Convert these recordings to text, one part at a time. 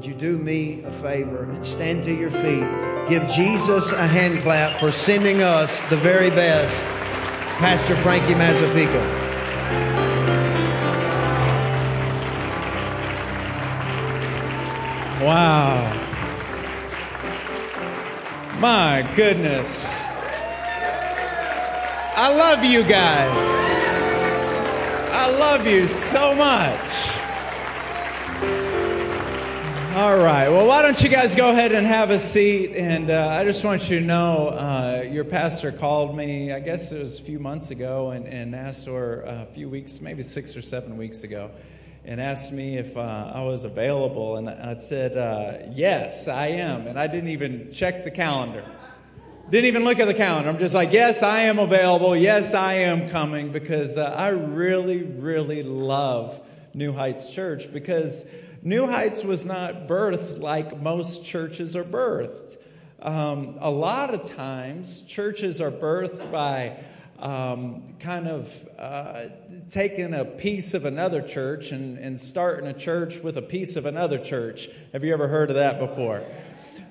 Would you do me a favor and stand to your feet? Give Jesus a hand clap for sending us the very best, Pastor Frankie Mazzapica. Wow. My goodness. I love you guys. I love you so much. All right. Well, why don't you guys go ahead and have a seat? And uh, I just want you to know uh, your pastor called me, I guess it was a few months ago, and, and asked, or a few weeks, maybe six or seven weeks ago, and asked me if uh, I was available. And I said, uh, Yes, I am. And I didn't even check the calendar. Didn't even look at the calendar. I'm just like, Yes, I am available. Yes, I am coming because uh, I really, really love New Heights Church because New Heights was not birthed like most churches are birthed. Um, a lot of times, churches are birthed by um, kind of uh, taking a piece of another church and, and starting a church with a piece of another church. Have you ever heard of that before?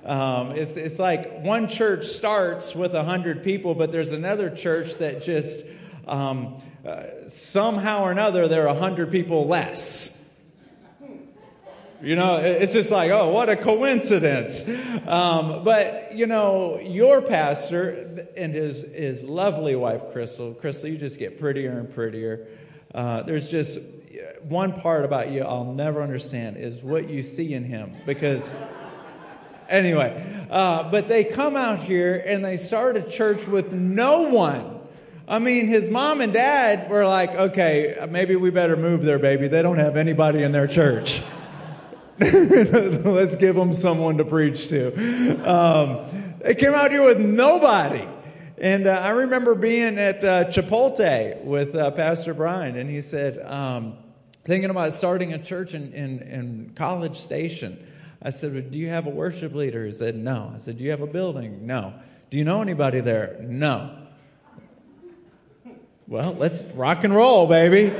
Um, it's, it's like one church starts with a hundred people, but there's another church that just um, uh, somehow or another there are a hundred people less. You know, it's just like, oh, what a coincidence. Um, but, you know, your pastor and his, his lovely wife, Crystal, Crystal, you just get prettier and prettier. Uh, there's just one part about you I'll never understand is what you see in him. Because, anyway, uh, but they come out here and they start a church with no one. I mean, his mom and dad were like, okay, maybe we better move there, baby. They don't have anybody in their church. Let's give them someone to preach to. Um, they came out here with nobody. And uh, I remember being at uh, Chipotle with uh, Pastor Brian, and he said, um, thinking about starting a church in, in, in, College Station. I said, Do you have a worship leader? He said, No. I said, Do you have a building? No. Do you know anybody there? No. Well, let's rock and roll, baby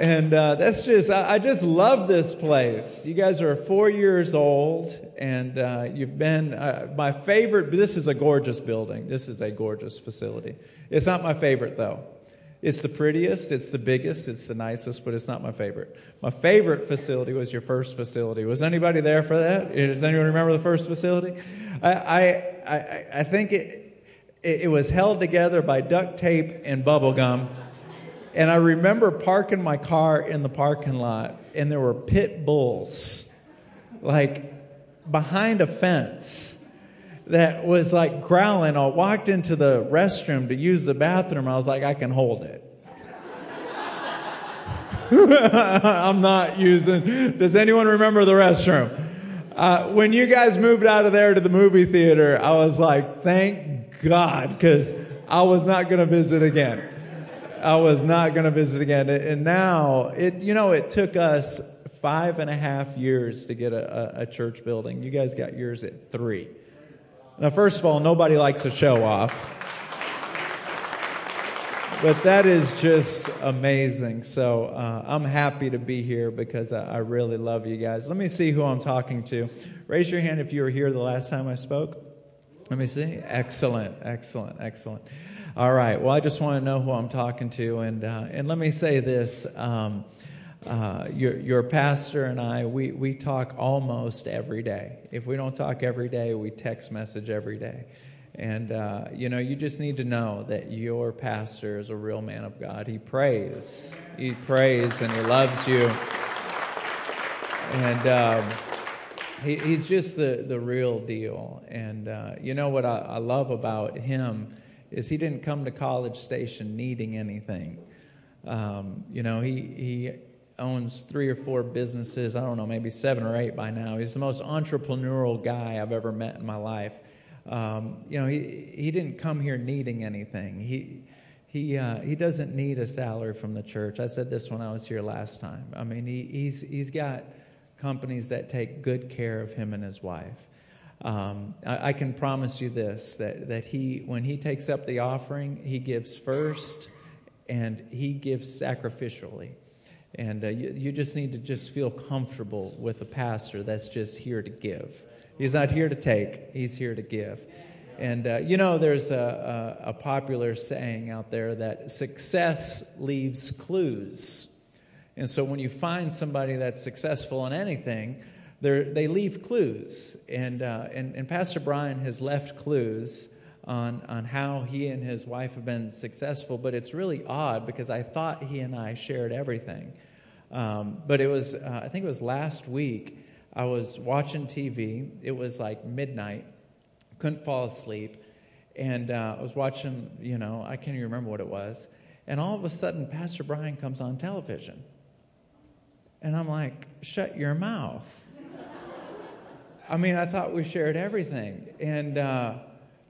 and uh, that's just I, I, just love this place. You guys are four years old and uh, you've been uh, my favorite this is a gorgeous building. This is a gorgeous facility. It's not my favorite though. It's the prettiest it's the biggest it's the nicest but it's not my favorite. My favorite facility was your first facility. Was anybody there for that? Does anyone remember the first facility? I, I, I, I think it, it, it was held together by duct tape and bubble gum and I remember parking my car in the parking lot, and there were pit bulls, like behind a fence, that was like growling. I walked into the restroom to use the bathroom. I was like, I can hold it. I'm not using. Does anyone remember the restroom? Uh, when you guys moved out of there to the movie theater, I was like, thank God, because I was not going to visit again. I was not going to visit again. And now, it you know, it took us five and a half years to get a, a, church building. You guys got yours at three. Now, first of all, nobody likes a show off. But that is just amazing. So uh, I'm happy to be here because I, I really love you guys. Let me see who I'm talking to. Raise your hand if you were here the last time I spoke. Let me see. Excellent, excellent, excellent. All right. Well, I just want to know who I'm talking to, and uh, and let me say this: um, uh, your your pastor and I, we we talk almost every day. If we don't talk every day, we text message every day. And uh, you know, you just need to know that your pastor is a real man of God. He prays, he prays, and he loves you. And um, he, he's just the the real deal. And uh, you know what I, I love about him is he didn't come to College Station needing anything. Um, you know, he, he owns three or four businesses, I don't know, maybe seven or eight by now. He's the most entrepreneurial guy I've ever met in my life. Um, you know, he, he didn't come here needing anything. He, he, uh, he doesn't need a salary from the church. I said this when I was here last time. I mean, he, he's, he's got companies that take good care of him and his wife. Um, I, I, can promise you this that, that he, when he takes up the offering, he gives first and he gives sacrificially. And uh, you, you just need to just feel comfortable with a pastor that's just here to give. He's not here to take, he's here to give. And uh, you know, there's a, a, a, popular saying out there that success leaves clues. And so when you find somebody that's successful in anything, they leave clues. And, uh, and, and Pastor Brian has left clues on, on how he and his wife have been successful, but it's really odd because I thought he and I shared everything. Um, but it was, uh, I think it was last week, I was watching TV. It was like midnight, couldn't fall asleep. And uh, I was watching, you know, I can't even remember what it was. And all of a sudden, Pastor Brian comes on television. And I'm like, shut your mouth. I mean, I thought we shared everything. And, uh,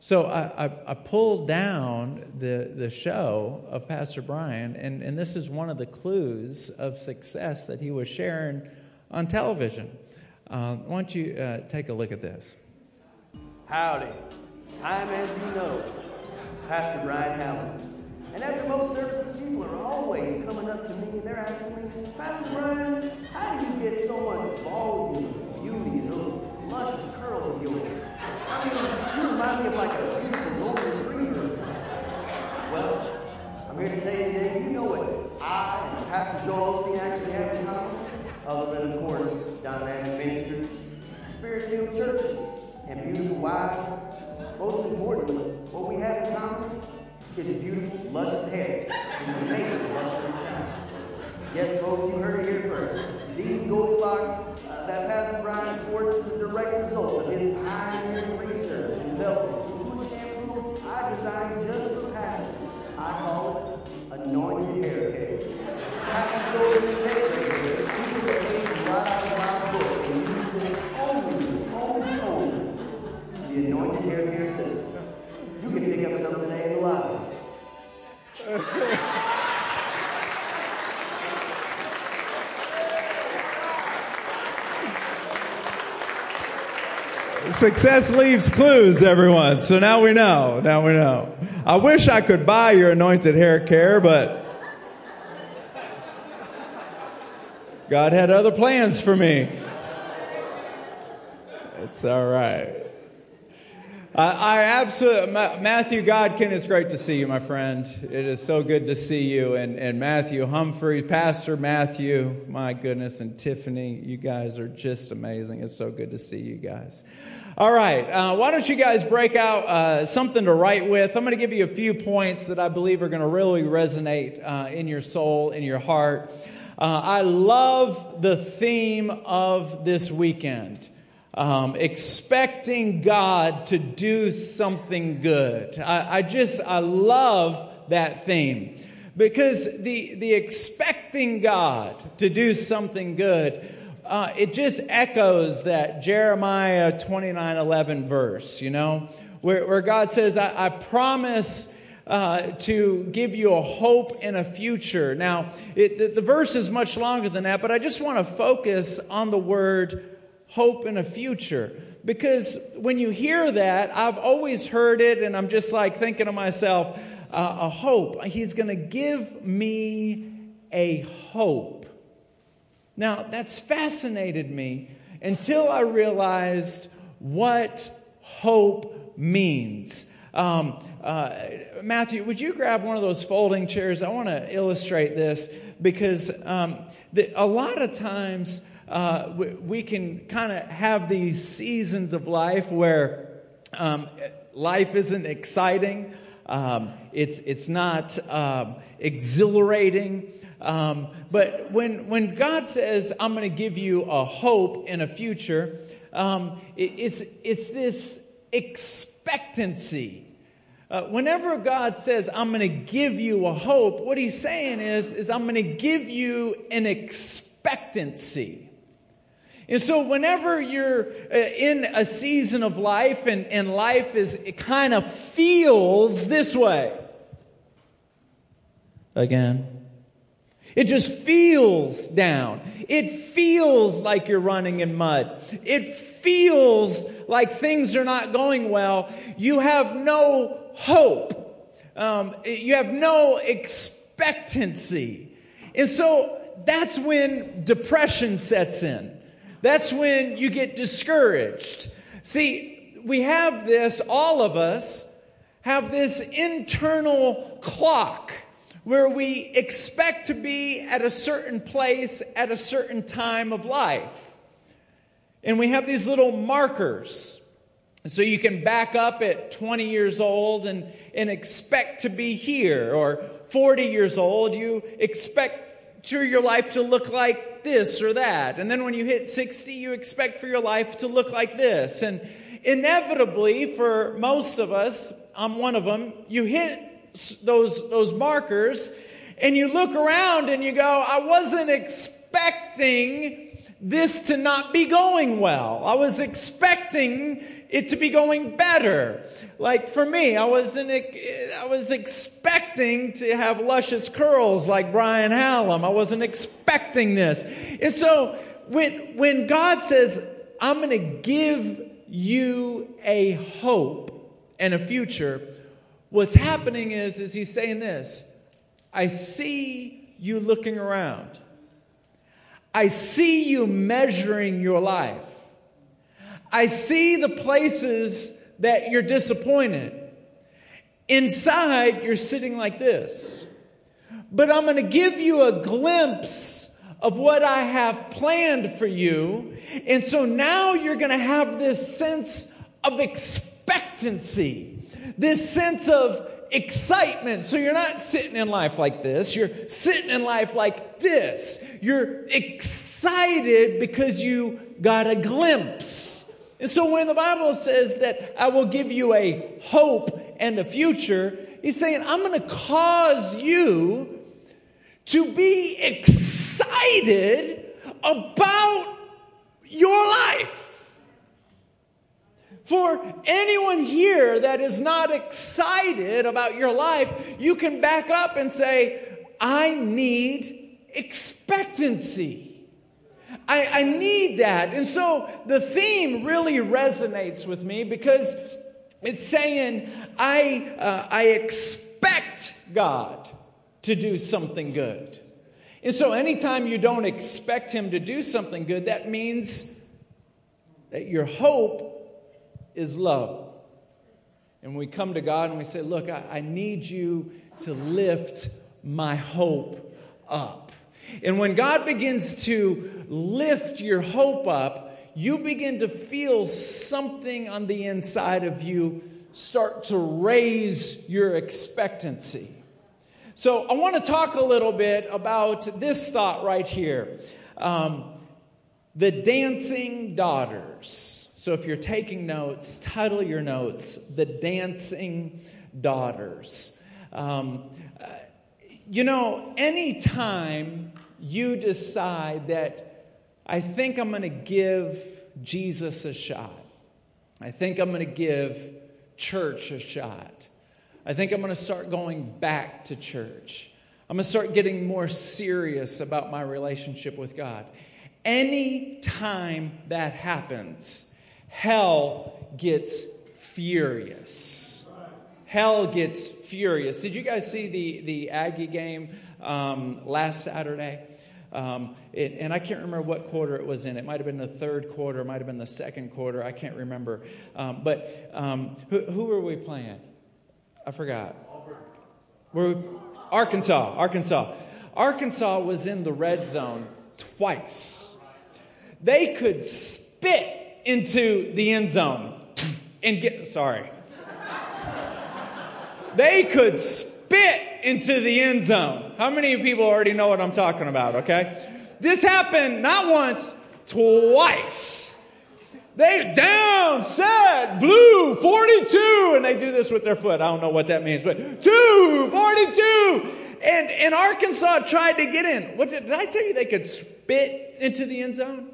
so I, I, I, pulled down the, the show of Pastor Brian, and, and this is one of the clues of success that he was sharing on television. Uh, why don't you uh, take a look at this? Howdy. I'm, as you know, Pastor Brian Howard. And after most services, people are always coming up to me and they're asking me, Pastor Brian, how do you get so much volume, like a beautiful golden. Well, I'm here to tell you today, you know what I and Pastor Joel Osteen actually have in common? Other than, of course, dynamic ministers, spirit-filled churches, and beautiful wives. Most importantly, what we have in common is a beautiful, luscious hair and nature of luscious Yes, folks, you heard it here first. These Goldilocks uh, that Pastor Brian Sports is a direct result of his Success leaves clues, everyone. So now we know. Now we know. I wish I could buy your anointed hair care, but God had other plans for me. It's all right. I, I absolutely, Matthew Godkin, it's great to see you, my friend. It is so good to see you. And, and Matthew Humphrey, Pastor Matthew, my goodness, and Tiffany, you guys are just amazing. It's so good to see you guys. All right, uh, why don't you guys break out uh, something to write with? I'm going to give you a few points that I believe are going to really resonate uh, in your soul, in your heart. Uh, I love the theme of this weekend. Um, expecting God to do something good. I, I just, I love that theme because the, the expecting God to do something good uh, it just echoes that Jeremiah 29 11 verse, you know, where, where God says, I, I promise. Uh, to give you a hope and a future. Now, it, the, the verse is much longer than that, but I just want to focus on the word hope and a future. Because when you hear that, I've always heard it, and I'm just like thinking to myself, uh, a hope. He's going to give me a hope. Now, that's fascinated me until I realized what hope means. Um, uh, Matthew, would you grab one of those folding chairs? I want to illustrate this because um, the, a lot of times uh, we, we, can kind of have these seasons of life where um, life isn't exciting, um, it's, it's not um, exhilarating. Um, but when, when God says, I'm going to give you a hope and a future, um, it, it's, it's this expectancy. Uh, whenever God says, I'm going to give you a hope, what he's saying is, is I'm going to give you an expectancy. And so, whenever you're uh, in a season of life and, and life is, it kind of feels this way. Again. It just feels down. It feels like you're running in mud. It feels like things are not going well. You have no hope. Um, you have no expectancy. And so that's when depression sets in. That's when you get discouraged. See, we have this, all of us have this internal clock where we expect to be at a certain place at a certain time of life. And we have these little markers. So you can back up at 20 years old and, and expect to be here, or 40 years old, you expect your life to look like this or that. And then when you hit 60, you expect for your life to look like this. And inevitably, for most of us, I'm one of them, you hit those, those markers and you look around and you go, I wasn't expecting this to not be going well. I was expecting it to be going better. Like for me, I wasn't, I was expecting to have luscious curls like Brian Hallam. I wasn't expecting this. And so when, when God says, I'm going to give you a hope and a future, what's happening is, is he's saying this, I see you looking around. I see you measuring your life. I see the places that you're disappointed. Inside, you're sitting like this. But I'm going to give you a glimpse of what I have planned for you. And so now you're going to have this sense of expectancy, this sense of excitement. So you're not sitting in life like this, you're sitting in life like this. You're excited because you got a glimpse and so when the Bible says that I will give you a hope and a future, he's saying, I'm going to cause you to be excited about your life. For anyone here that is not excited about your life, you can back up and say, I need expectancy. I, I need that. And so the theme really resonates with me because it's saying, I, uh, I expect God to do something good. And so anytime you don't expect Him to do something good, that means that your hope is low. And we come to God and we say, Look, I, I need you to lift my hope up. And when God begins to lift your hope up, you begin to feel something on the inside of you start to raise your expectancy. So, I want to talk a little bit about this thought right here um, the dancing daughters. So, if you're taking notes, title your notes The Dancing Daughters. Um, uh, you know, anytime you decide that I think I'm going to give Jesus a shot. I think I'm going to give church a shot. I think I'm going to start going back to church. I'm going to start getting more serious about my relationship with God. Any time that happens, hell gets furious. Hell gets furious. Did you guys see the, the Aggie game um, last Saturday? Um, it, and I can't remember what quarter it was in. It might have been the third quarter, might have been the second quarter. I can't remember. Um, but um, who, who, were we playing? I forgot. We're, Arkansas. Arkansas. Arkansas was in the red zone twice. They could spit into the end zone and get. Sorry. They could spit into the end zone. How many people already know what I'm talking about, okay? This happened not once, twice. They down, set, blue, 42, and they do this with their foot. I don't know what that means, but two, 42. And, and Arkansas tried to get in. What did, did I tell you they could spit into the end zone?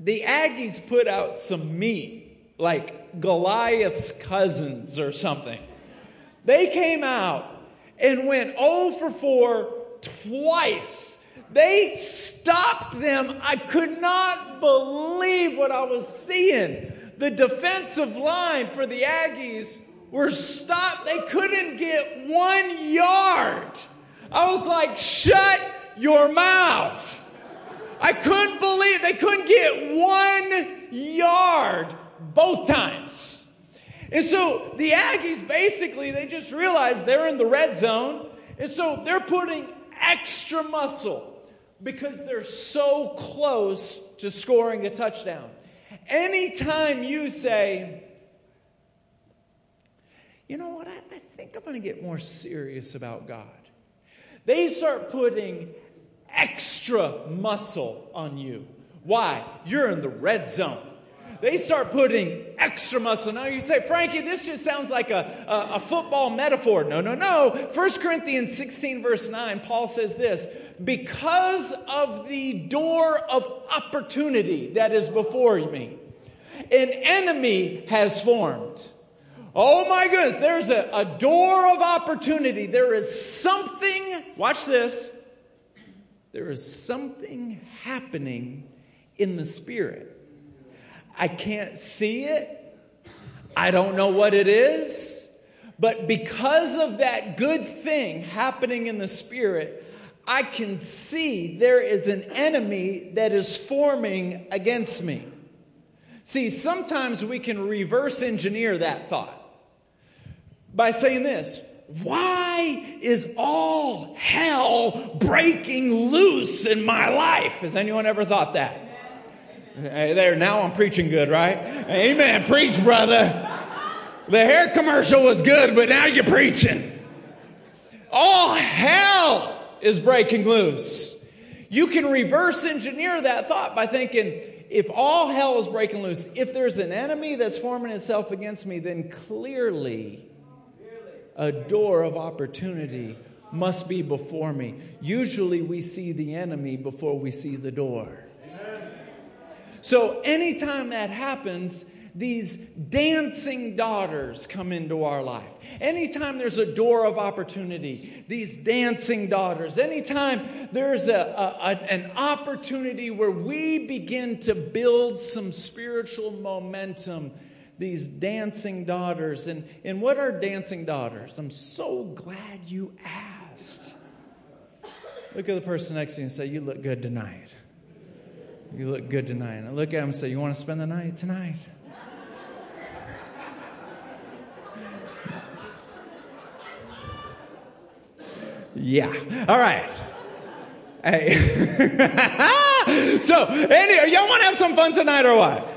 The Aggies put out some meat, like Goliath's cousins or something. They came out and went 0 for 4 twice. They stopped them. I could not believe what I was seeing. The defensive line for the Aggies were stopped. They couldn't get one yard. I was like, shut your mouth. I couldn't believe they couldn't get one yard both times. And so the Aggies basically, they just realized they're in the red zone. And so they're putting extra muscle because they're so close to scoring a touchdown. Anytime you say, you know what, I, I think I'm going to get more serious about God, they start putting extra muscle on you. Why? You're in the red zone. They start putting extra muscle. Now you say, Frankie, this just sounds like a, a, a football metaphor. No, no, no. 1 Corinthians 16, verse 9, Paul says this because of the door of opportunity that is before me, an enemy has formed. Oh my goodness, there's a, a door of opportunity. There is something, watch this, there is something happening in the spirit. I can't see it. I don't know what it is. But because of that good thing happening in the spirit, I can see there is an enemy that is forming against me. See, sometimes we can reverse engineer that thought by saying this Why is all hell breaking loose in my life? Has anyone ever thought that? Hey, there, now I'm preaching good, right? Amen. Preach, brother. The hair commercial was good, but now you're preaching. All hell is breaking loose. You can reverse engineer that thought by thinking if all hell is breaking loose, if there's an enemy that's forming itself against me, then clearly a door of opportunity must be before me. Usually we see the enemy before we see the door. So, anytime that happens, these dancing daughters come into our life. Anytime there's a door of opportunity, these dancing daughters, anytime there's a, a, an opportunity where we begin to build some spiritual momentum, these dancing daughters. And, and what are dancing daughters? I'm so glad you asked. Look at the person next to you and say, You look good tonight. You look good tonight. And I look at him and say, You want to spend the night tonight? yeah. All right. Hey. so, any, y'all want to have some fun tonight or what?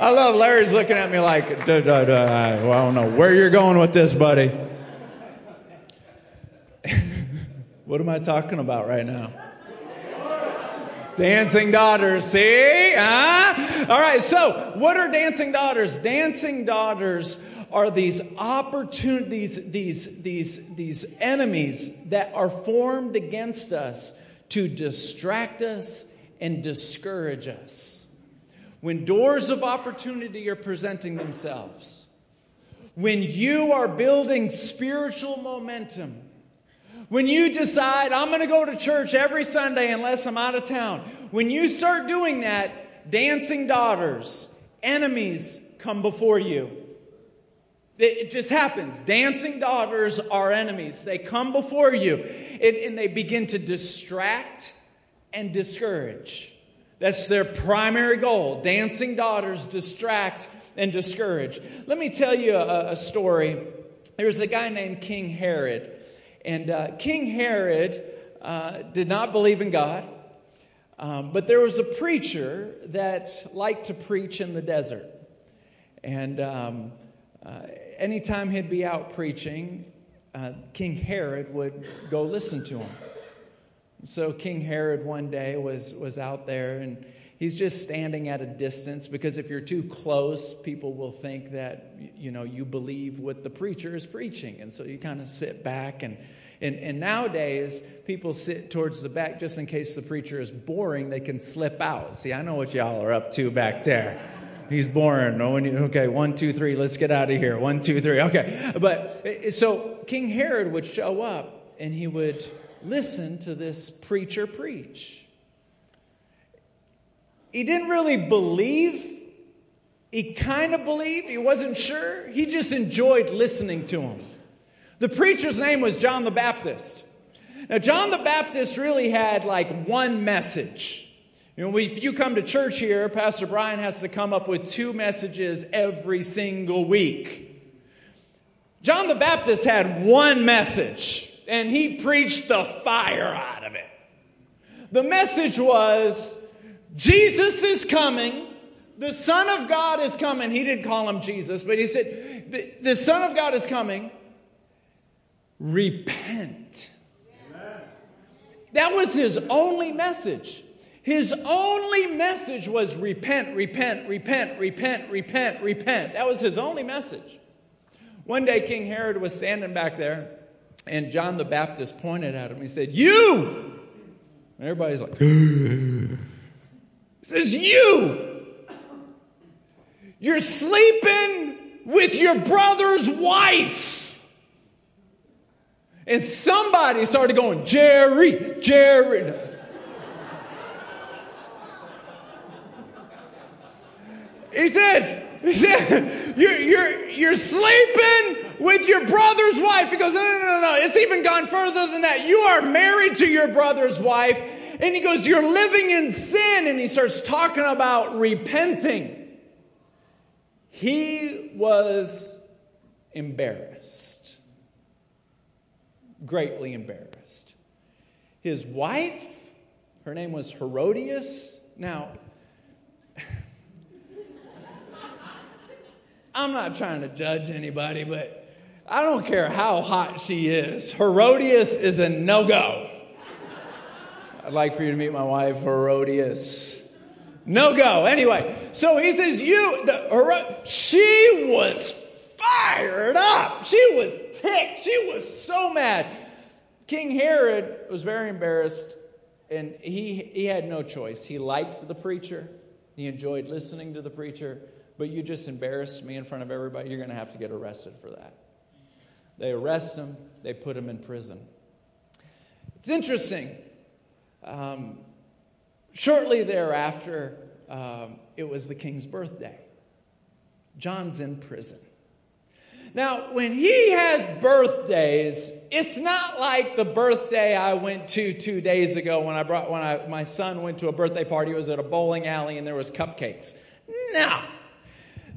I love Larry's looking at me like, duh, duh, duh, I don't know where you're going with this, buddy. what am I talking about right now? Dancing daughters, see? Huh? All right, so what are dancing daughters? Dancing daughters are these opportunities, these, these, these enemies that are formed against us to distract us and discourage us. When doors of opportunity are presenting themselves, when you are building spiritual momentum, when you decide, I'm going to go to church every Sunday unless I'm out of town, when you start doing that, dancing daughters, enemies come before you. It just happens. Dancing daughters are enemies. They come before you and, and they begin to distract and discourage. That's their primary goal. Dancing daughters distract and discourage. Let me tell you a, a story. There was a guy named King Herod. And uh, King Herod uh, did not believe in God, um, but there was a preacher that liked to preach in the desert. And um, uh, anytime he'd be out preaching, uh, King Herod would go listen to him. So King Herod one day was, was out there and he's just standing at a distance because if you're too close, people will think that you know you believe what the preacher is preaching, and so you kind of sit back and. And, and nowadays, people sit towards the back just in case the preacher is boring, they can slip out. See, I know what y'all are up to back there. He's boring. No one, okay, one, two, three, let's get out of here. One, two, three, okay. But eh, eh, so King Herod would show up and he would listen to this preacher preach. He didn't really believe. He kind of believed. He wasn't sure. He just enjoyed listening to him. The preacher's name was John the Baptist. Now, John the Baptist really had like one message. You know, if you come to church here, Pastor Brian has to come up with two messages every single week. John the Baptist had one message, and he preached the fire out of it. The message was Jesus is coming. The Son of God is coming. He didn't call him Jesus, but he said, The, the Son of God is coming. Repent. That was his only message. His only message was repent, repent, repent, repent, repent, repent. That was his only message. One day, King Herod was standing back there, and John the Baptist pointed at him. He said, You! And everybody's like, He says, You! You're sleeping with your brother's wife. And somebody started going, Jerry, Jerry. He said, he said you're, you're, you're sleeping with your brother's wife. He goes, no, no, no, no. It's even gone further than that. You are married to your brother's wife. And he goes, you're living in sin. And he starts talking about repenting. He was embarrassed, greatly embarrassed. His wife, her name was Herodias. Now, I'm not trying to judge anybody, but I don't care how hot she is. Herodias is a no go. I'd like for you to meet my wife, Herodias. No go. Anyway, so he says, You, the, she was fired up. She was ticked. She was so mad. King Herod was very embarrassed, and he, he had no choice. He liked the preacher, he enjoyed listening to the preacher but you just embarrassed me in front of everybody, you're going to have to get arrested for that. They arrest him, they put him in prison. It's interesting. Um, shortly thereafter, um, it was the king's birthday. John's in prison. Now, when he has birthdays, it's not like the birthday I went to two days ago when I brought when I, my son went to a birthday party. It was at a bowling alley and there was cupcakes. No,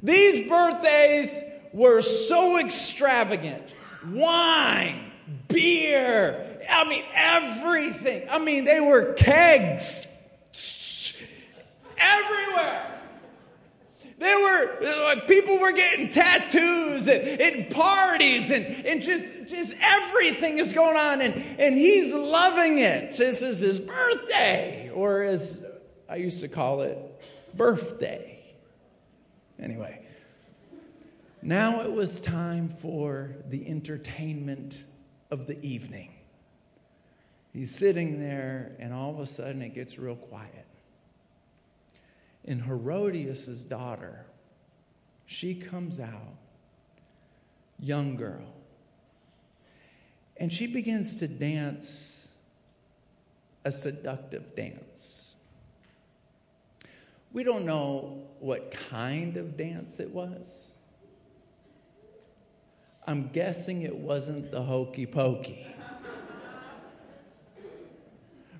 these birthdays were so extravagant wine, beer, I mean, everything. I mean, they were kegs everywhere. There were uh, people were getting tattoos and, and parties and, and just just everything is going on and, and he's loving it. This is his birthday, or as I used to call it, birthday. Anyway, now it was time for the entertainment of the evening. He's sitting there, and all of a sudden it gets real quiet. And Herodias' daughter, she comes out, young girl, and she begins to dance a seductive dance. We don't know what kind of dance it was. I'm guessing it wasn't the hokey pokey.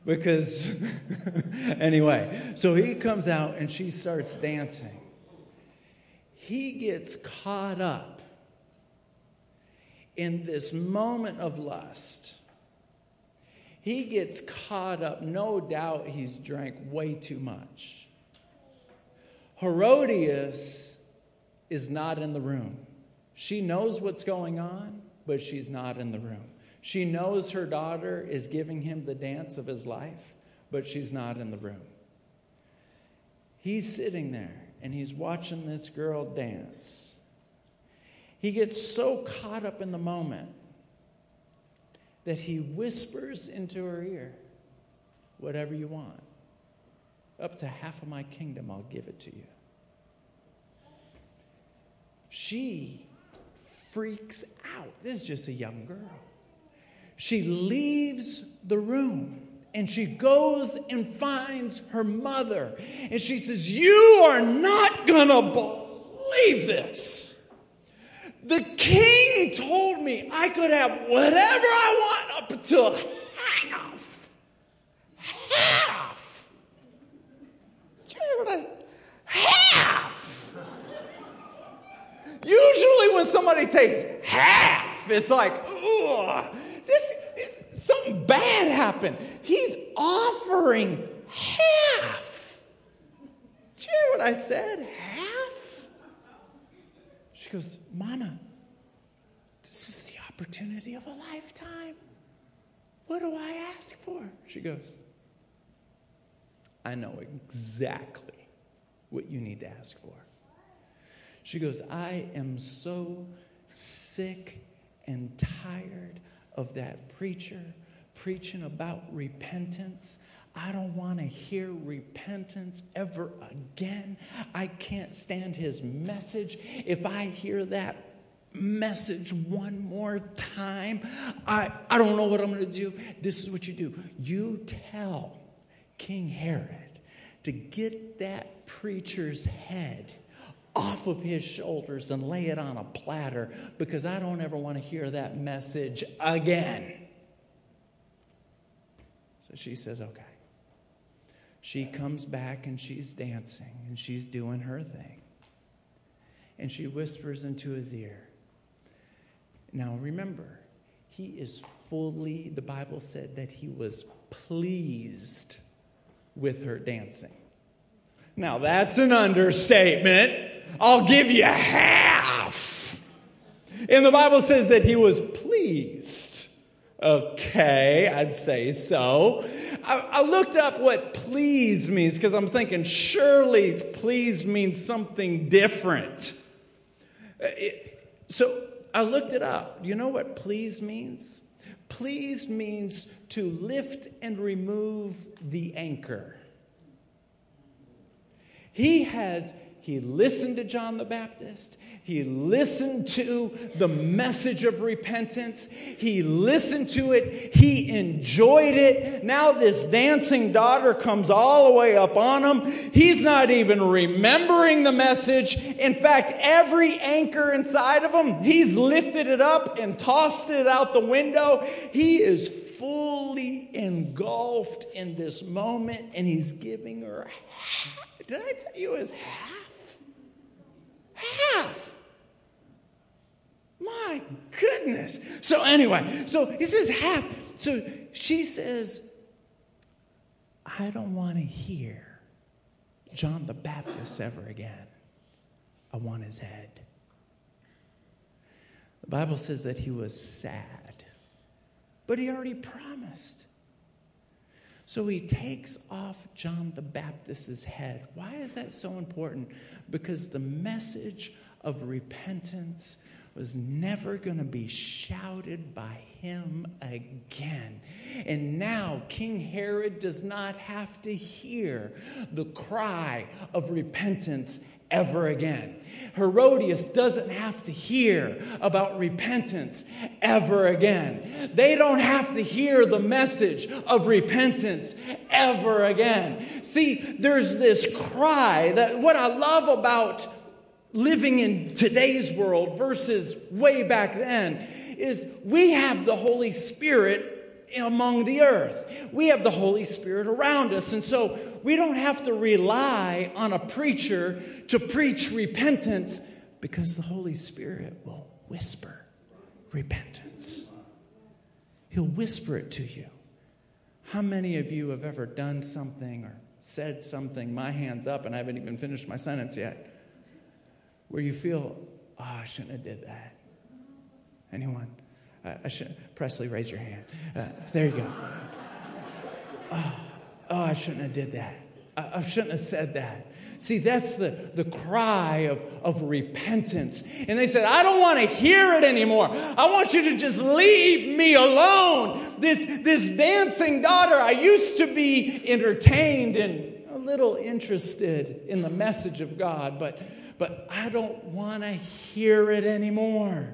Because, anyway, so he comes out and she starts dancing. He gets caught up in this moment of lust. He gets caught up, no doubt he's drank way too much. Herodias is not in the room. She knows what's going on, but she's not in the room. She knows her daughter is giving him the dance of his life, but she's not in the room. He's sitting there and he's watching this girl dance. He gets so caught up in the moment that he whispers into her ear, Whatever you want. Up to half of my kingdom, I'll give it to you. She freaks out. This is just a young girl. She leaves the room and she goes and finds her mother. And she says, You are not gonna believe this. The king told me I could have whatever I want up until half. Half. Half? Usually when somebody takes half, it's like, ugh, this is something bad happened. He's offering half. Do you hear what I said? Half? She goes, Mama, this is the opportunity of a lifetime. What do I ask for? She goes, I know exactly what you need to ask for. She goes, I am so sick and tired of that preacher preaching about repentance. I don't want to hear repentance ever again. I can't stand his message. If I hear that message one more time, I, I don't know what I'm going to do. This is what you do you tell King Herod to get that preacher's head off of his shoulders and lay it on a platter because I don't ever want to hear that message again. So she says, okay. She comes back and she's dancing and she's doing her thing. And she whispers into his ear. Now remember, he is fully, the Bible said that he was pleased with her dancing. Now that's an understatement. I'll give you half. And the Bible says that he was pleased. Okay, I'd say so. I, I looked up what please means because I'm thinking surely please means something different. Uh, it, so I looked it up. You know what please means? Please means to lift and remove the anchor. He has he listened to John the Baptist. He listened to the message of repentance. He listened to it. He enjoyed it. Now, this dancing daughter comes all the way up on him. He's not even remembering the message. In fact, every anchor inside of him, he's lifted it up and tossed it out the window. He is fully engulfed in this moment, and he's giving her. Did I tell you his half? Half. My goodness. So, anyway, so he says half. So she says, I don't want to hear John the Baptist ever again. I want his head. The Bible says that he was sad, but he already promised. So he takes off John the Baptist's head. Why is that so important? Because the message of repentance was never going to be shouted by him again. And now King Herod does not have to hear the cry of repentance ever again. Herodias doesn't have to hear about repentance ever again. They don't have to hear the message of repentance ever again. See, there's this cry that what I love about living in today's world versus way back then is we have the Holy Spirit among the earth. We have the Holy Spirit around us. And so we don't have to rely on a preacher to preach repentance because the Holy Spirit will whisper repentance. He'll whisper it to you. How many of you have ever done something or said something, my hand's up, and I haven't even finished my sentence yet, where you feel, oh, I shouldn't have did that? Anyone? Uh, I should, Presley, raise your hand. Uh, there you go. Oh, oh, I shouldn't have did that. I, I shouldn't have said that. See, that's the, the cry of, of repentance. And they said, I don't want to hear it anymore. I want you to just leave me alone. This, this dancing daughter, I used to be entertained and a little interested in the message of God, but, but I don't want to hear it anymore.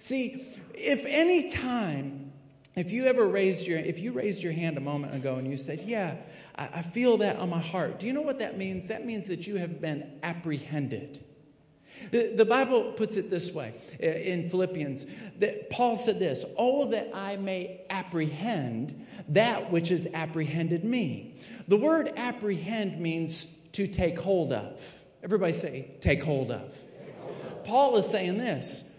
See, if any time, if you ever raised your, if you raised your hand a moment ago and you said, yeah, I, I feel that on my heart. Do you know what that means? That means that you have been apprehended. The, Bible puts it this way uh, in Philippians that Paul said this, Oh, that I may apprehend that which has apprehended me. The word apprehend means to take hold of. Everybody say, take hold of. Paul is saying this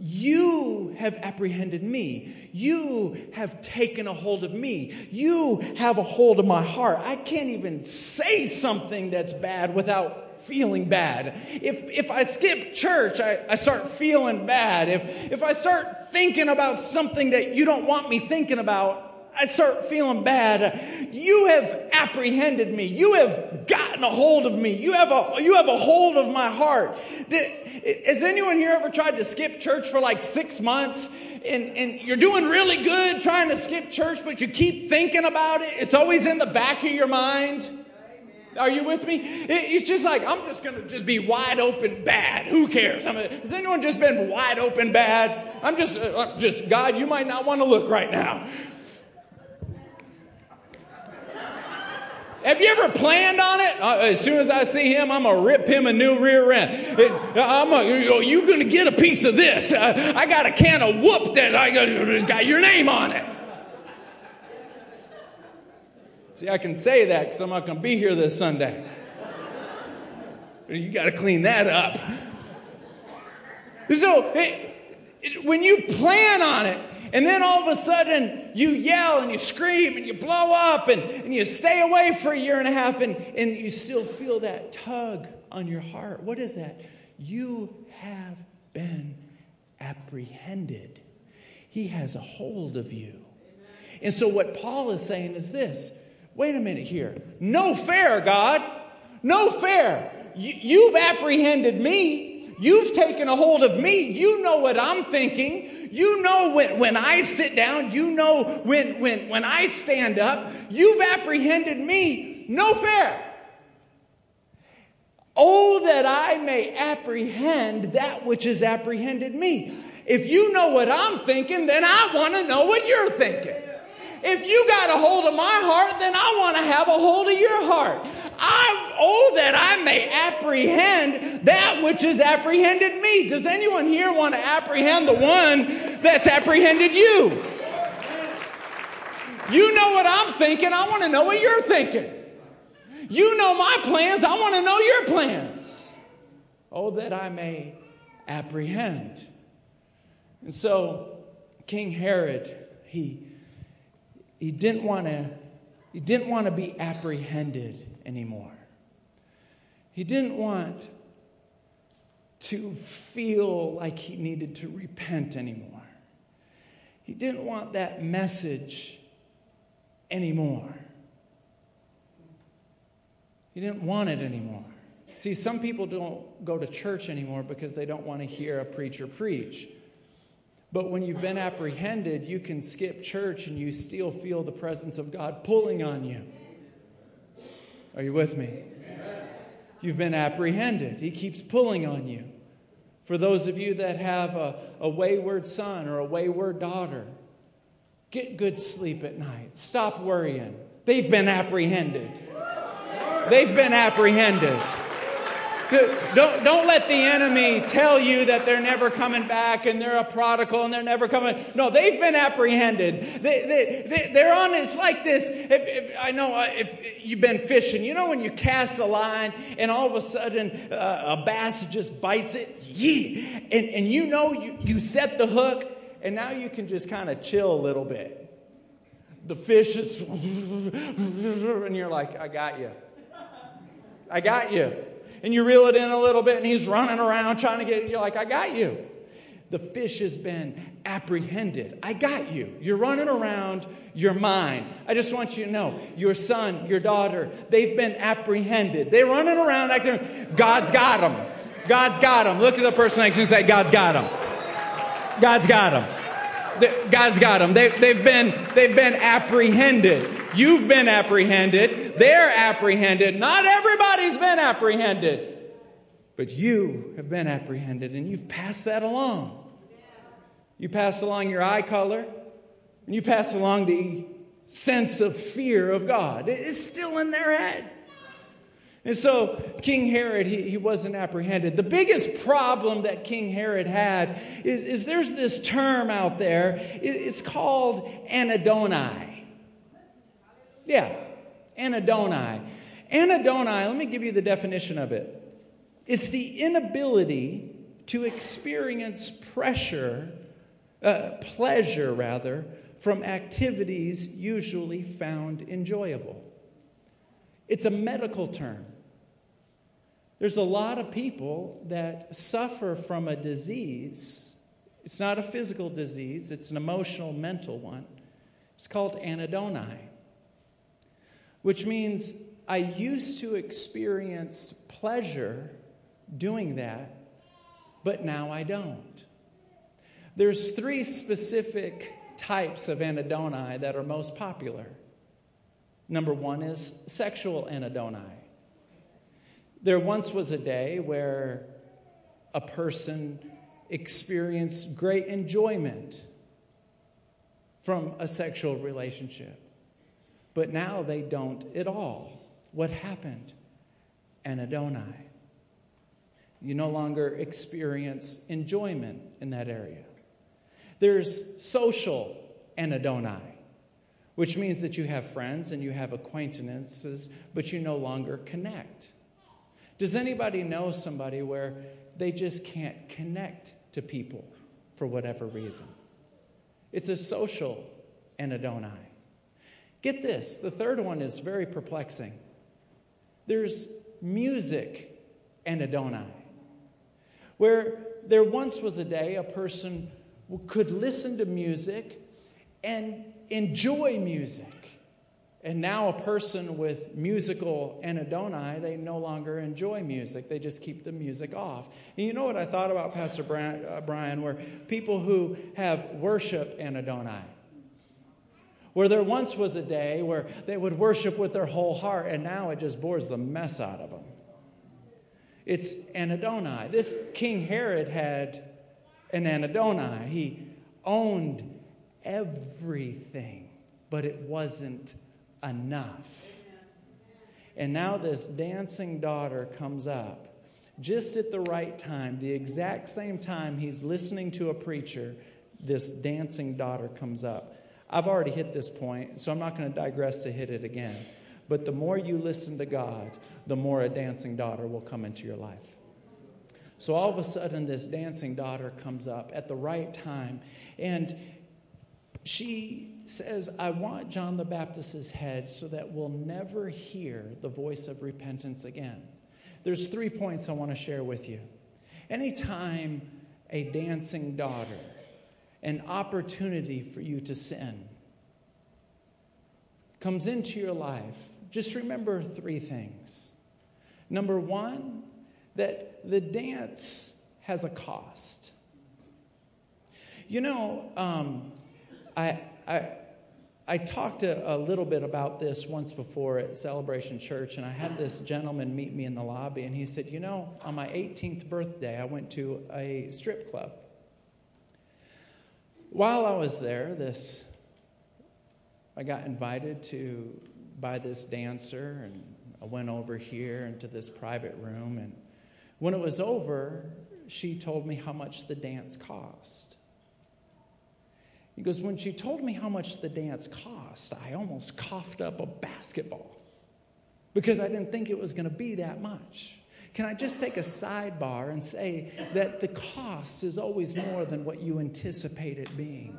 You have apprehended me. You have taken a hold of me. You have a hold of my heart. I can't even say something that's bad without feeling bad. If, if I skip church, I, I start feeling bad. If, if I start thinking about something that you don't want me thinking about, I start feeling bad. You have apprehended me. You have gotten a hold of me. You have a, you have a hold of my heart. Has anyone here ever tried to skip church for like six months? And, and you're doing really good trying to skip church, but you keep thinking about it. It's always in the back of your mind. Are you with me? It's just like, I'm just going to just be wide open bad. Who cares? I has anyone just been wide open bad? I'm just, uh, I'm just, God, you might not want to look right now. Have you ever planned on it? Uh, as soon as I see him, I'm gonna rip him a new rear end. I'm a, you gonna get a piece of this. Uh, I got a can of whoop that I got, got your name on it. See, I can say that because I'm not gonna be here this Sunday. You got to clean that up. So, it, it, when you plan on it, and then all of a sudden, you yell and you scream and you blow up and, and you stay away for a year and a half and, and you still feel that tug on your heart. What is that? You have been apprehended, He has a hold of you. And so, what Paul is saying is this wait a minute here. No fair, God. No fair. You've apprehended me. You've taken a hold of me. You know what I'm thinking. You know when, when I sit down. You know when, when, when I stand up. You've apprehended me. No fair. Oh, that I may apprehend that which has apprehended me. If you know what I'm thinking, then I want to know what you're thinking. If you got a hold of my heart, then I want to have a hold of your heart. I, oh, that I may apprehend that which has apprehended me. Does anyone here want to apprehend the one that's apprehended you? You know what I'm thinking. I want to know what you're thinking. You know my plans. I want to know your plans. Oh, that I may apprehend. And so, King Herod, he, he didn't want to he didn't want to be apprehended anymore. He didn't want to feel like he needed to repent anymore. He didn't want that message anymore. He didn't want it anymore. See, some people don't go to church anymore because they don't want to hear a preacher preach. But when you've been apprehended, you can skip church and you still feel the presence of God pulling on you. Are you with me? You've been apprehended. He keeps pulling on you. For those of you that have a, a wayward son or a wayward daughter, get good sleep at night. Stop worrying. They've been apprehended. They've been apprehended. Don't, don't let the enemy tell you that they're never coming back and they're a prodigal and they're never coming. No, they've been apprehended. They, they, they, are on, it's like this. If, if, I know uh, if you've been fishing, you know when you cast a line and all of a sudden uh, a bass just bites it? Yeah. And, and you know you, you set the hook and now you can just kind of chill a little bit. The fish is, and you're like, I got you. I got you and you reel it in a little bit and he's running around trying to get, you're like, I got you. The fish has been apprehended. I got you. You're running around, you're mine. I just want you to know your son, your daughter, they've been apprehended. They're running around acting, God's got them. God's got them. Look at the person next to you and say, God's got them. God's got them. God's got them. They, they've, been, they've been apprehended. You've been apprehended. They're apprehended. Not everybody's been apprehended. But you have been apprehended and you've passed that along. You pass along your eye color and you pass along the sense of fear of God. It's still in their head. And so King Herod, he, he wasn't apprehended. The biggest problem that King Herod had is, is there's this term out there. It's called anhedoni. Yeah, anhedoni. Anhedoni, let me give you the definition of it. It's the inability to experience pressure, uh, pleasure rather, from activities usually found enjoyable. It's a medical term. There's a lot of people that suffer from a disease. It's not a physical disease, it's an emotional, mental one. It's called anhedoni, which means I used to experience pleasure doing that, but now I don't. There's three specific types of anhedoni that are most popular. Number one is sexual anhedoni. There once was a day where a person experienced great enjoyment from a sexual relationship, but now they don't at all. What happened? Anhedoni. You no longer experience enjoyment in that area. There's social anhedoni, which means that you have friends and you have acquaintances, but you no longer connect. Does anybody know somebody where they just can't connect to people for whatever reason? It's a social anhedoni. Get this the third one is very perplexing. There's music anhedoni, where there once was a day a person could listen to music and enjoy music. And now, a person with musical anhedoni, they no longer enjoy music. They just keep the music off. And you know what I thought about, Pastor Brian, uh, Brian where people who have worship anhedoni. Where there once was a day where they would worship with their whole heart, and now it just bores the mess out of them. It's anhedoni. This King Herod had an anhedoni. He owned everything, but it wasn't enough. And now this dancing daughter comes up just at the right time, the exact same time he's listening to a preacher, this dancing daughter comes up. I've already hit this point, so I'm not going to digress to hit it again. But the more you listen to God, the more a dancing daughter will come into your life. So all of a sudden, this dancing daughter comes up at the right time, and she says, I want John the Baptist's head so that we'll never hear the voice of repentance again. There's three points I want to share with you. Anytime a dancing daughter, an opportunity for you to sin, comes into your life, just remember three things. Number one, that the dance has a cost. You know, um, I, I, I talked a, a, little bit about this once before at Celebration Church, and I had this gentleman meet me in the lobby, and he said, You know, on my 18th birthday, I went to a strip club. While I was there, this I got invited to by this dancer, and I went over here into this private room. And when it was over, she told me how much the dance cost. He goes, When she told me how much the dance cost, I almost coughed up a basketball because I didn't think it was going to be that much. Can I just take a sidebar and say that the cost is always more than what you anticipate it being?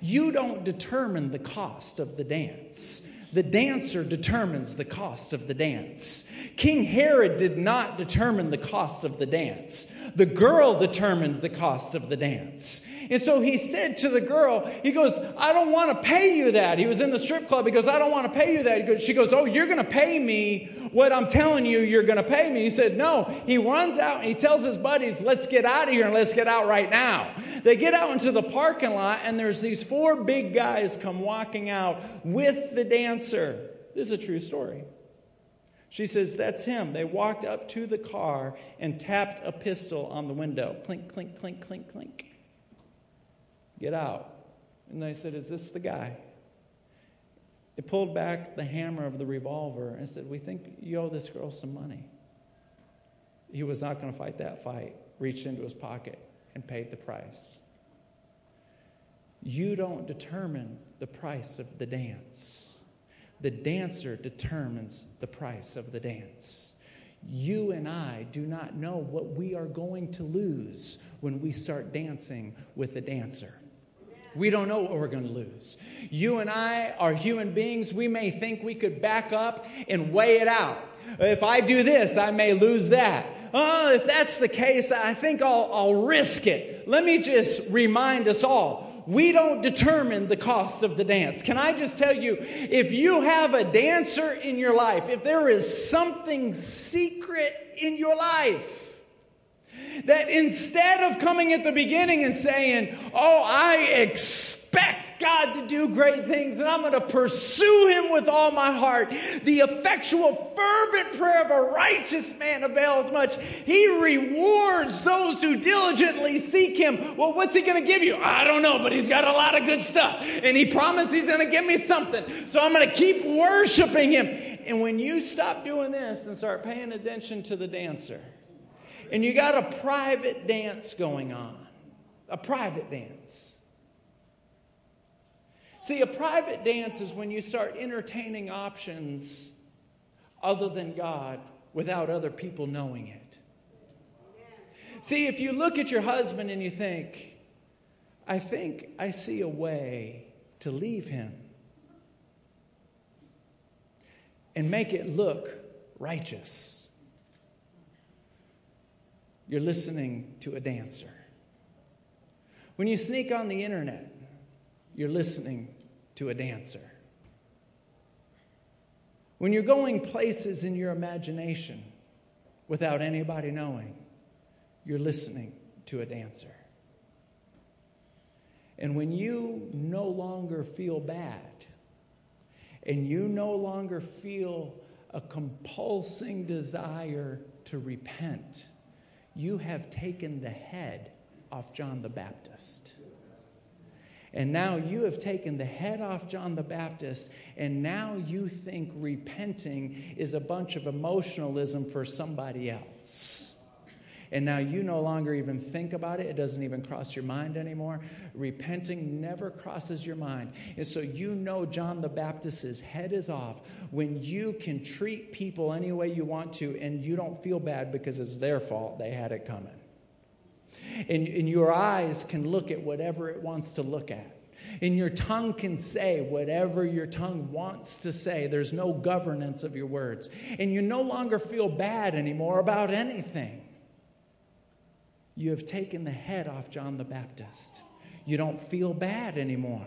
You don't determine the cost of the dance. The dancer determines the cost of the dance. King Herod did not determine the cost of the dance. The girl determined the cost of the dance. And so he said to the girl, he goes, I don't want to pay you that. He was in the strip club. He goes, I don't want to pay you that. She goes, Oh, you're going to pay me what I'm telling you you're going to pay me. He said, No. He runs out and he tells his buddies, Let's get out of here and let's get out right now. They get out into the parking lot and there's these four big guys come walking out with the dancer. This is a true story. She says, That's him. They walked up to the car and tapped a pistol on the window. Clink, clink, clink, clink, clink. Get out. And they said, Is this the guy? They pulled back the hammer of the revolver and said, We think you owe this girl some money. He was not going to fight that fight, reached into his pocket and paid the price. You don't determine the price of the dance. The dancer determines the price of the dance. You and I do not know what we are going to lose when we start dancing with the dancer. We don't know what we're going to lose. You and I are human beings. We may think we could back up and weigh it out. If I do this, I may lose that. Oh, if that's the case, I think I'll, I'll risk it. Let me just remind us all we don't determine the cost of the dance. Can I just tell you, if you have a dancer in your life, if there is something secret in your life, that instead of coming at the beginning and saying, Oh, I expect God to do great things and I'm going to pursue him with all my heart, the effectual, fervent prayer of a righteous man avails much. He rewards those who diligently seek him. Well, what's he going to give you? I don't know, but he's got a lot of good stuff. And he promised he's going to give me something. So I'm going to keep worshiping him. And when you stop doing this and start paying attention to the dancer, and you got a private dance going on. A private dance. See, a private dance is when you start entertaining options other than God without other people knowing it. See, if you look at your husband and you think, I think I see a way to leave him and make it look righteous you're listening to a dancer. When you sneak on the internet, you're listening to a dancer. When you're going places in your imagination without anybody knowing, you're listening to a dancer. And when you no longer feel bad, and you no longer feel a compulsing desire to repent, you have taken the head off John the Baptist. And now you have taken the head off John the Baptist, and now you think repenting is a bunch of emotionalism for somebody else. And now you no longer even think about it. It doesn't even cross your mind anymore. Repenting never crosses your mind. And so you know John the Baptist's head is off when you can treat people any way you want to and you don't feel bad because it's their fault they had it coming. And, and your eyes can look at whatever it wants to look at. And your tongue can say whatever your tongue wants to say. There's no governance of your words. And you no longer feel bad anymore about anything. You have taken the head off John the Baptist. You don't feel bad anymore.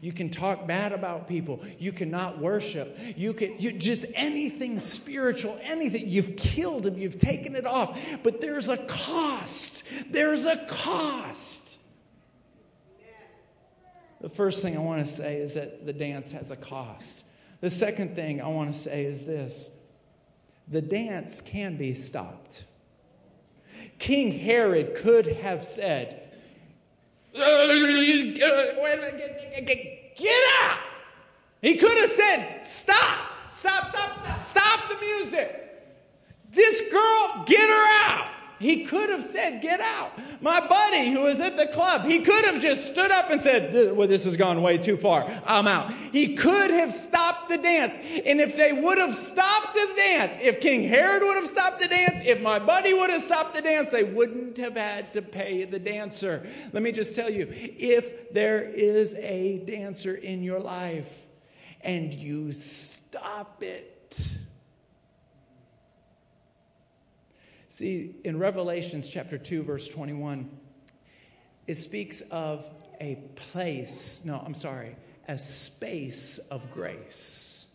You can talk bad about people. You cannot worship. You can you, just anything spiritual, anything. You've killed him. You've taken it off. But there's a cost. There's a cost. The first thing I want to say is that the dance has a cost. The second thing I want to say is this the dance can be stopped. King Herod could have said, Get out! He could have said, Stop, stop, stop, stop, stop the music. This girl, get her out. He could have said, Get out. My buddy who was at the club, he could have just stood up and said, Well, this has gone way too far. I'm out. He could have stopped the dance. And if they would have stopped the dance, if King Herod would have stopped the dance, if my buddy would have stopped the dance, they wouldn't have had to pay the dancer. Let me just tell you if there is a dancer in your life and you stop it, See, in Revelations chapter 2, verse 21, it speaks of a place, no, I'm sorry, a space of grace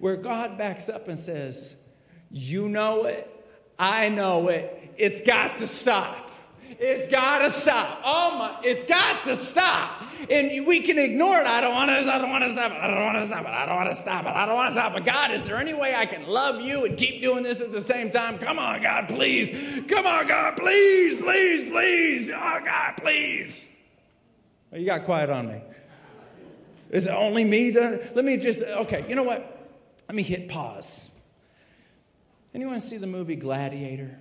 where God backs up and says, You know it, I know it, it's got to stop. It's got to stop. Oh my, it's got to stop. And we can ignore it. I don't want to, I don't want to stop it. I don't want to stop it. I don't want to stop it. I don't want to stop it. God, is there any way I can love you and keep doing this at the same time? Come on, God, please. Come on, God, please, please, please. Oh, God, please. Oh, you got quiet on me. Is it only me? To, let me just, okay, you know what? Let me hit pause. Anyone see the movie Gladiator?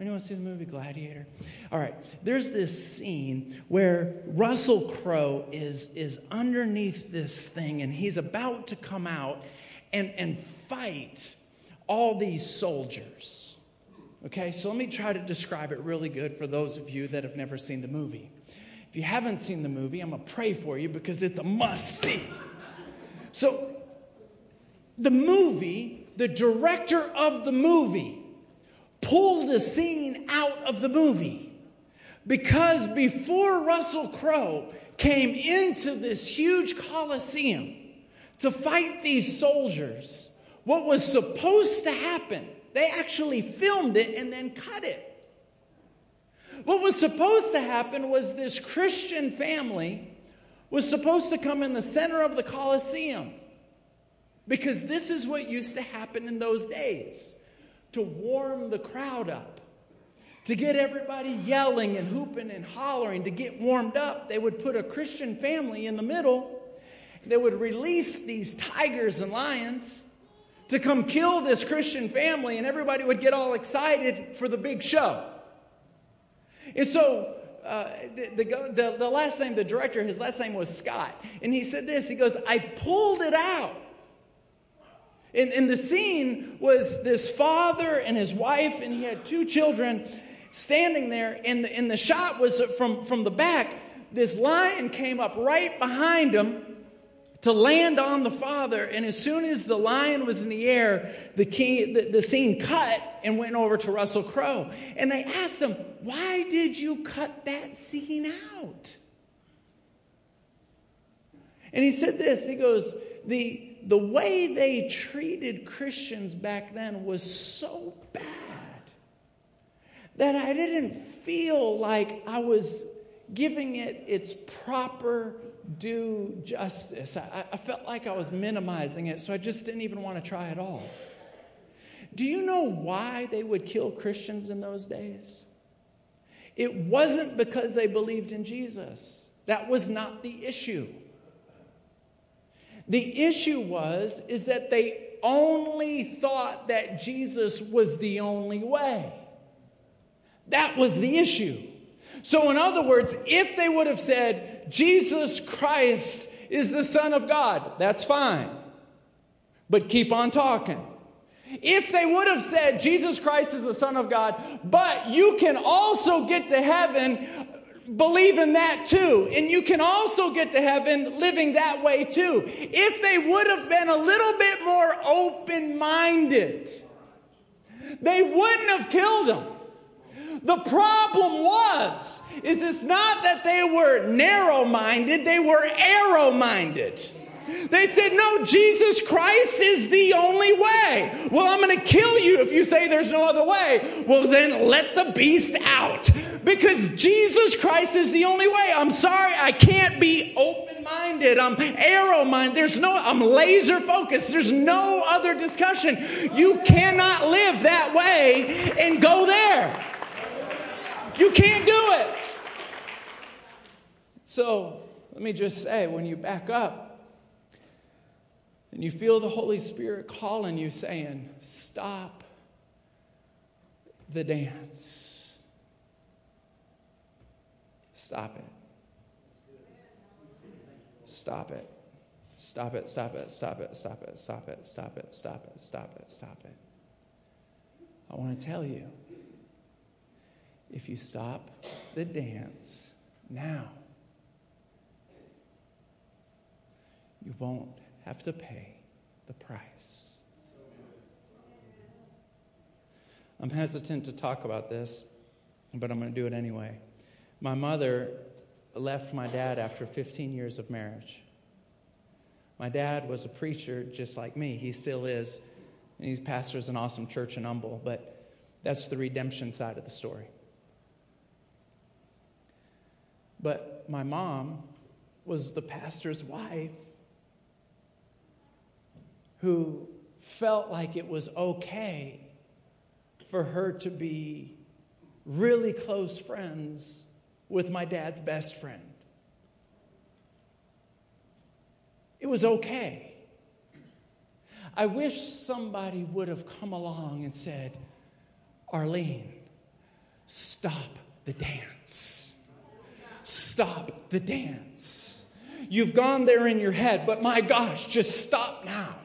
Anyone see the movie Gladiator? All right, there's this scene where Russell Crowe is, is underneath this thing and he's about to come out and, and fight all these soldiers. Okay, so let me try to describe it really good for those of you that have never seen the movie. If you haven't seen the movie, I'm to pray for you because it's a must see. So, the movie, the director of the movie, pulled the scene out of the movie. Because before Russell Crowe came into this huge coliseum to fight these soldiers, what was supposed to happen, they actually filmed it and then cut it. What was supposed to happen was this Christian family was supposed to come in the center of the Colosseum because this is what used to happen in those days to warm the crowd up, to get everybody yelling and hooping and hollering, to get warmed up. They would put a Christian family in the middle. They would release these tigers and lions to come kill this Christian family, and everybody would get all excited for the big show. And so uh, the, the, the, last name, the director, his last name was Scott. And he said this he goes, I pulled it out and, and the scene was this father and his wife, and he had two children standing there. And the, and the shot was from, from the back. This lion came up right behind him to land on the father. And as soon as the lion was in the air, the, key, the, the scene cut and went over to Russell Crowe. And they asked him, Why did you cut that scene out? And he said this He goes, The the way they treated Christians back then was so bad that I didn't feel like I was giving it its proper due justice. I, I, felt like I was minimizing it, so I just didn't even want to try at all. Do you know why they would kill Christians in those days? It wasn't because they believed in Jesus. That was not the issue. The issue was is that they only thought that Jesus was the only way. That was the issue. So, in other words, if they would have said, Jesus Christ is the Son of God, that's fine. But keep on talking. If they would have said, Jesus Christ is the Son of God, but you can also get to heaven believe in that too. And you can also get to heaven living that way too. If they would have been a little bit more open minded, they wouldn't have killed him. The problem was, is it's not that they were narrow minded, they were arrow minded. They said, No, Jesus Christ is the only way. Well, I'm going to kill you if you say there's no other way. Well, then let the beast out because Jesus Christ is the only way. I'm sorry, I can't be open minded. I'm arrow minded. There's no, I'm laser focused. There's no other discussion. You cannot live that way and go there. You can't do it. So let me just say when you back up, and you feel the Holy Spirit calling you, saying, Stop the dance. Stop it. Stop it. Stop it, stop it, stop it, stop it, stop it, stop it, stop it, stop it, stop it. I want to tell you if you stop the dance now, you won't have to pay the price. I'm hesitant to talk about this, but I'm going to do it anyway. My mother left my dad after 15 years of marriage. My dad was a preacher just like me. He still is. And he pastors an awesome church in Humble, but that's the redemption side of the story. But my mom was the pastor's wife who felt like it was okay for her to be really close friends with my dad's best friend. it was okay. I wish somebody would have come along and said, Arlene, stop the dance. Stop the dance. You've gone there in your head, but my gosh, just stop now.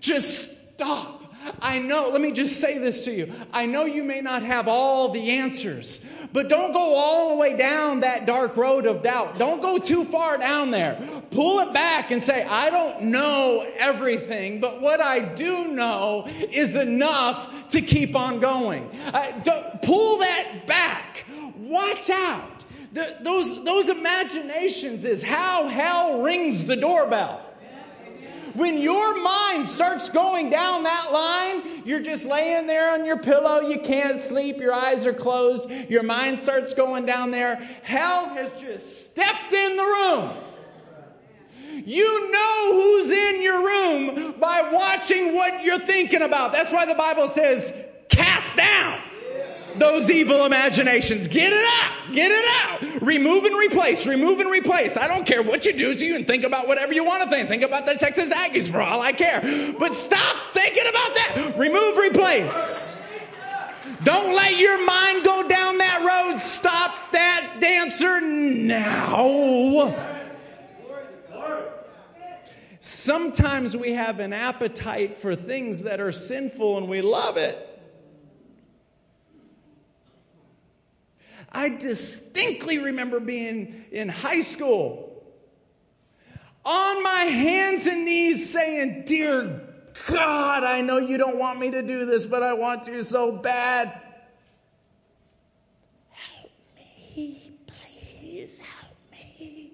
Just stop. I know, let me just say this to you. I know you may not have all the answers, but don't go all the way down that dark road of doubt. Don't go too far down there. Pull it back and say, I don't know everything, but what I do know is enough to keep on going. Uh, pull that back. Watch out. The, those, those imaginations is how hell rings the doorbell. When your mind starts going down that line, you're just laying there on your pillow, you can't sleep, your eyes are closed, your mind starts going down there. Hell has just stepped in the room. You know who's in your room by watching what you're thinking about. That's why the Bible says, cast down those evil imaginations. Get it out. Get it out. Remove and replace. Remove and replace. I don't care what you do. to you and think about whatever you want to think. Think about the Texas Aggies for all I care. But stop thinking about that. Remove, replace. Don't let your mind go down that road. Stop that dancer now. Sometimes we have an appetite for things that are sinful and we love it. I distinctly remember being in high school on my hands and knees saying, Dear God, I know you don't want me to do this, but I want to so bad. Help me, please help me.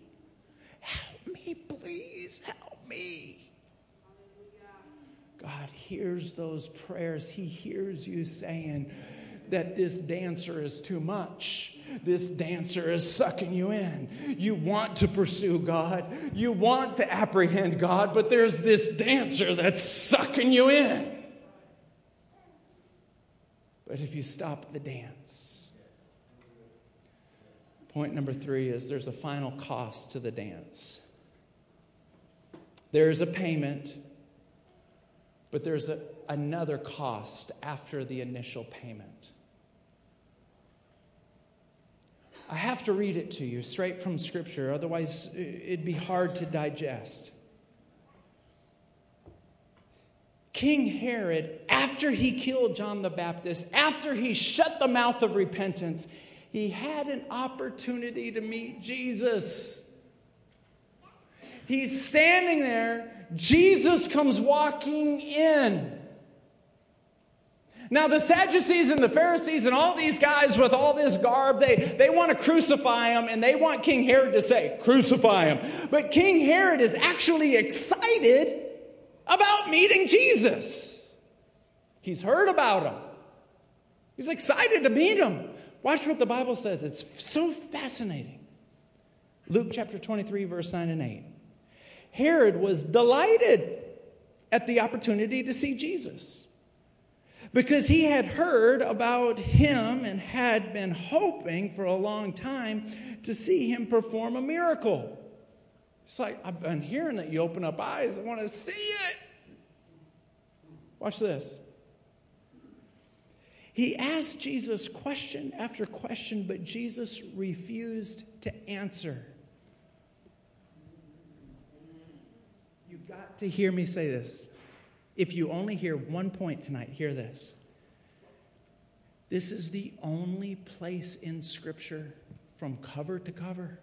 Help me, please help me. God hears those prayers. He hears you saying, that this dancer is too much. This dancer is sucking you in. You want to pursue God, you want to apprehend God, but there's this dancer that's sucking you in. But if you stop the dance, point number three is there's a final cost to the dance. There's a payment, but there's a, another cost after the initial payment. I have to read it to you straight from Scripture, otherwise, it'd be hard to digest. King Herod, after he killed John the Baptist, after he shut the mouth of repentance, he had an opportunity to meet Jesus. He's standing there. Jesus comes walking in. Now, the Sadducees and the Pharisees and all these guys with all this garb, they, they want to crucify him and they want King Herod to say, Crucify him. But King Herod is actually excited about meeting Jesus. He's heard about him, he's excited to meet him. Watch what the Bible says. It's so fascinating. Luke chapter 23, verse 9 and 8. Herod was delighted at the opportunity to see Jesus because he had heard about him and had been hoping for a long time to see him perform a miracle. It's like, I've been hearing that you open up eyes, I want to see it. Watch this. He asked Jesus question after question, but Jesus refused to answer. You got to hear me say this. If you only hear one point tonight, hear this. This is the only place in Scripture from cover to cover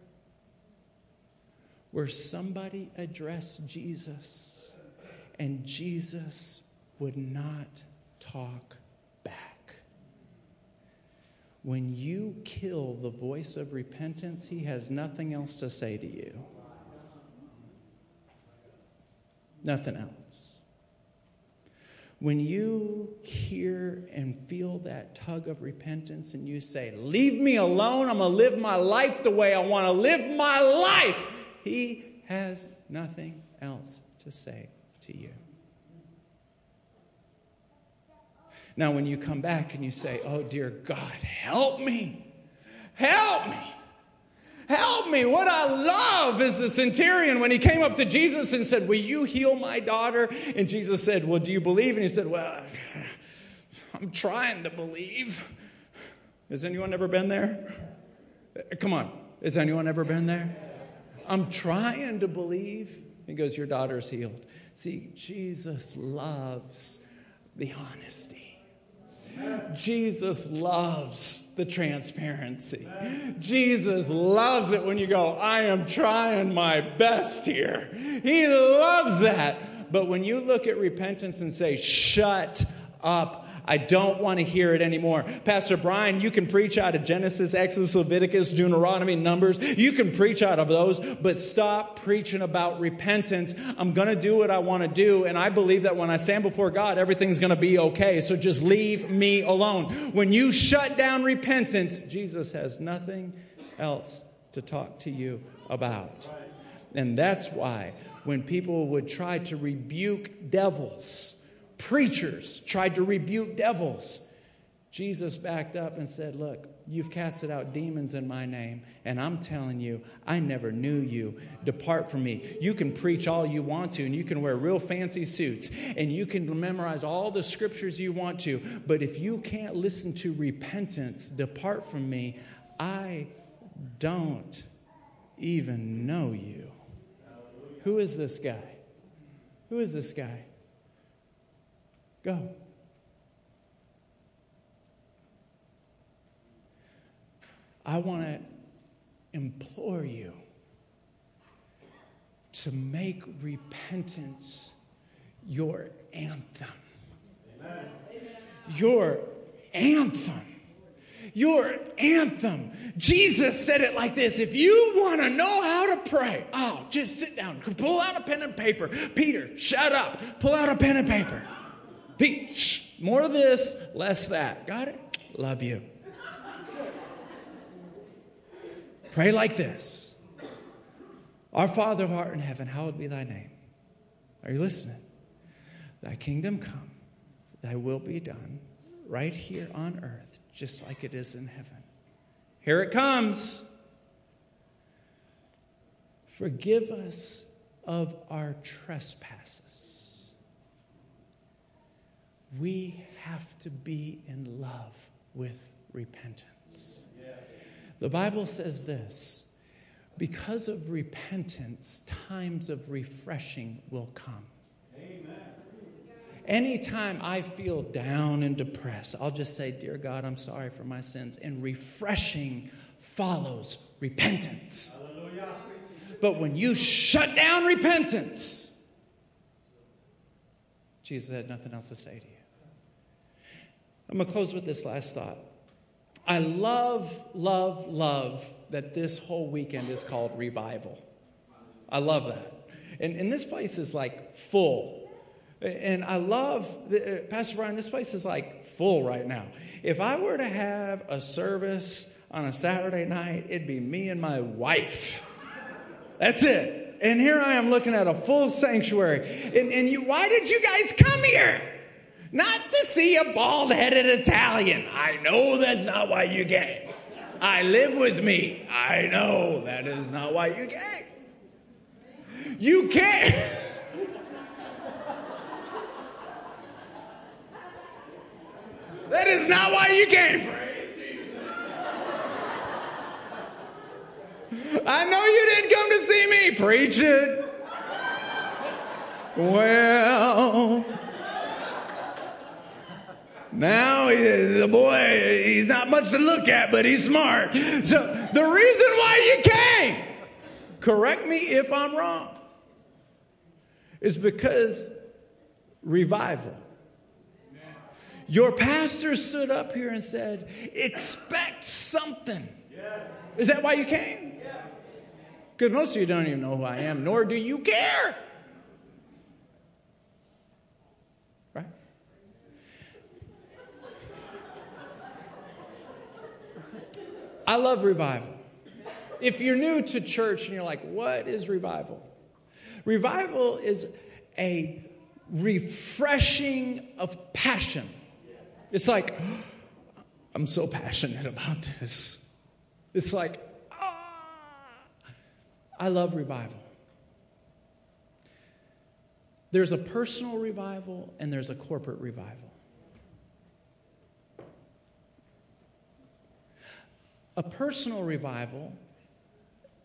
where somebody addressed Jesus and Jesus would not talk back. When you kill the voice of repentance, he has nothing else to say to you. Nothing else. When you hear and feel that tug of repentance and you say, Leave me alone, I'm going to live my life the way I want to live my life, He has nothing else to say to you. Now, when you come back and you say, Oh, dear God, help me, help me, Help me. What I love is the centurion when he came up to Jesus and said, Will you heal my daughter? And Jesus said, Well, do you believe? And he said, Well, I'm trying to believe. Has anyone ever been there? Uh, come on. Has anyone ever been there? I'm trying to believe. He goes, Your daughter's healed. See, Jesus loves the honesty. Jesus loves the transparency. Jesus loves it when you go, I am trying my best here. He loves that. But when you look at repentance and say, shut up I don't want to hear it anymore. Pastor Brian, you can preach out of Genesis, Exodus, Leviticus, Deuteronomy, Numbers. You can preach out of those, but stop preaching about repentance. I'm going to do what I want to do, and I believe that when I stand before God, everything's going to be okay. So just leave me alone. When you shut down repentance, Jesus has nothing else to talk to you about. And that's why when people would try to rebuke devils, preachers tried to rebuke devils. Jesus backed up and said, Look, you've casted out demons in my name, and I'm telling you, I never knew you. Depart from me. You can preach all you want to, and you can wear real fancy suits, and you can memorize all the scriptures you want to, but if you can't listen to repentance, depart from me, I don't even know you. Who is this guy? Who is this guy? Go. I want to implore you to make repentance your anthem. Amen. Your anthem. Your anthem. Jesus said it like this If you want to know how to pray, oh, just sit down. Pull out a pen and paper. Peter, shut up. Pull out a pen and paper. Pete, more of this, less that. Got it? Love you. Pray like this Our Father who art in heaven, hallowed be thy name. Are you listening? Thy kingdom come, thy will be done, right here on earth, just like it is in heaven. Here it comes. Forgive us of our trespasses we have to be in love with repentance. The Bible says this because of repentance, times of refreshing will come. Amen. Anytime I feel down and depressed, I'll just say, Dear God, I'm sorry for my sins. And refreshing follows repentance. Hallelujah. But when you shut down repentance, Jesus had nothing else to say to you. I'm going to close with this last thought. I love, love, love that this whole weekend is called revival. I love that. And, and this place is like full. And I love, uh, Pastor Brian, this place is like full right now. If I were to have a service on a Saturday night, it'd be me and my wife. That's it. And here I am looking at a full sanctuary. And, and you, why did you guys come here? Not to see a bald headed Italian. I know that's not why you came. I live with me. I know that is not why you came. You can't. that is not why you came. I know you didn't come to see me. Preach it. Well, now, the boy, he's not much to look at, but he's smart. So, the reason why you came, correct me if I'm wrong, is because revival. Your pastor stood up here and said, expect something. Is that why you came? Because most of you don't even know who I am, nor do you care. Right? I love revival. If you're new to church and you're like, what is revival? Revival is a refreshing of passion. It's like, I'm so passionate about this. It's like, I love revival. There's a personal revival and there's a corporate revival. A personal revival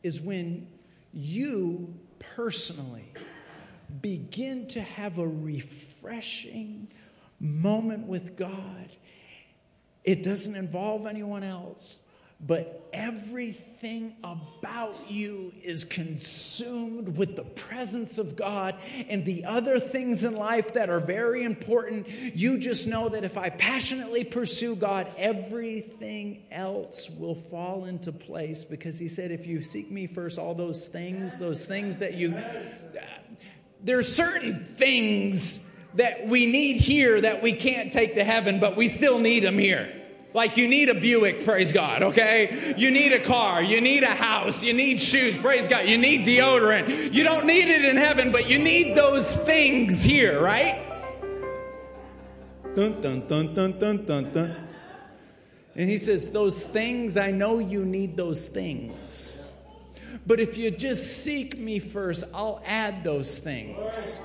is when you personally begin to have a refreshing moment with God. It doesn't involve anyone else, but everything about you is consumed with the presence of God and the other things in life that are very important. You just know that if I passionately pursue God, everything else will fall into place because He said, if you seek me first, all those things, those things that you. There are certain things that we need here that we can't take to heaven, but we still need them here. Like you need a Buick, praise God, okay? You need a car, you need a house, you need shoes, praise God, you need deodorant. You don't need it in heaven, but you need those things here, right? Dun, dun, dun, dun, dun, dun, dun. And he says, Those things, I know you need those things. But if you just seek me first, I'll add those things.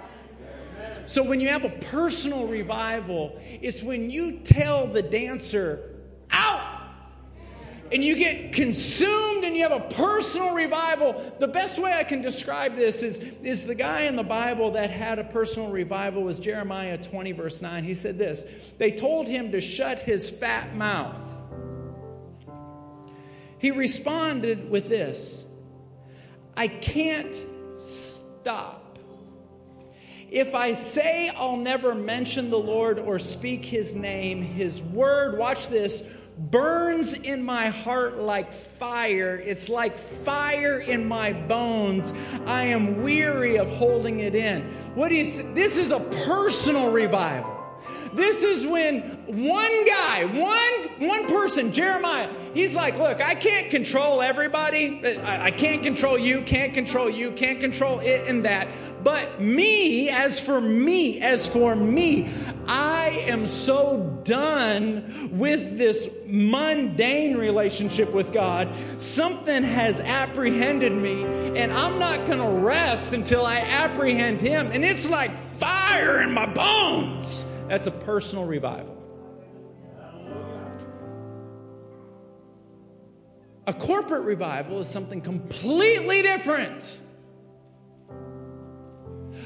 So when you have a personal revival, it's when you tell the dancer. And you get consumed and you have a personal revival. The best way I can describe this is, is the guy in the Bible that had a personal revival was Jeremiah 20, verse 9. He said this They told him to shut his fat mouth. He responded with this I can't stop. If I say I'll never mention the Lord or speak his name, his word, watch this, burns in my heart like fire. It's like fire in my bones. I am weary of holding it in. What you? This is a personal revival. This is when one guy, one, one person, Jeremiah, he's like, Look, I can't control everybody. I, I can't control you, can't control you, can't control it and that. But me, as for me, as for me, I am so done with this mundane relationship with God. Something has apprehended me, and I'm not going to rest until I apprehend Him. And it's like fire in my bones. That's a personal revival. A corporate revival is something completely different.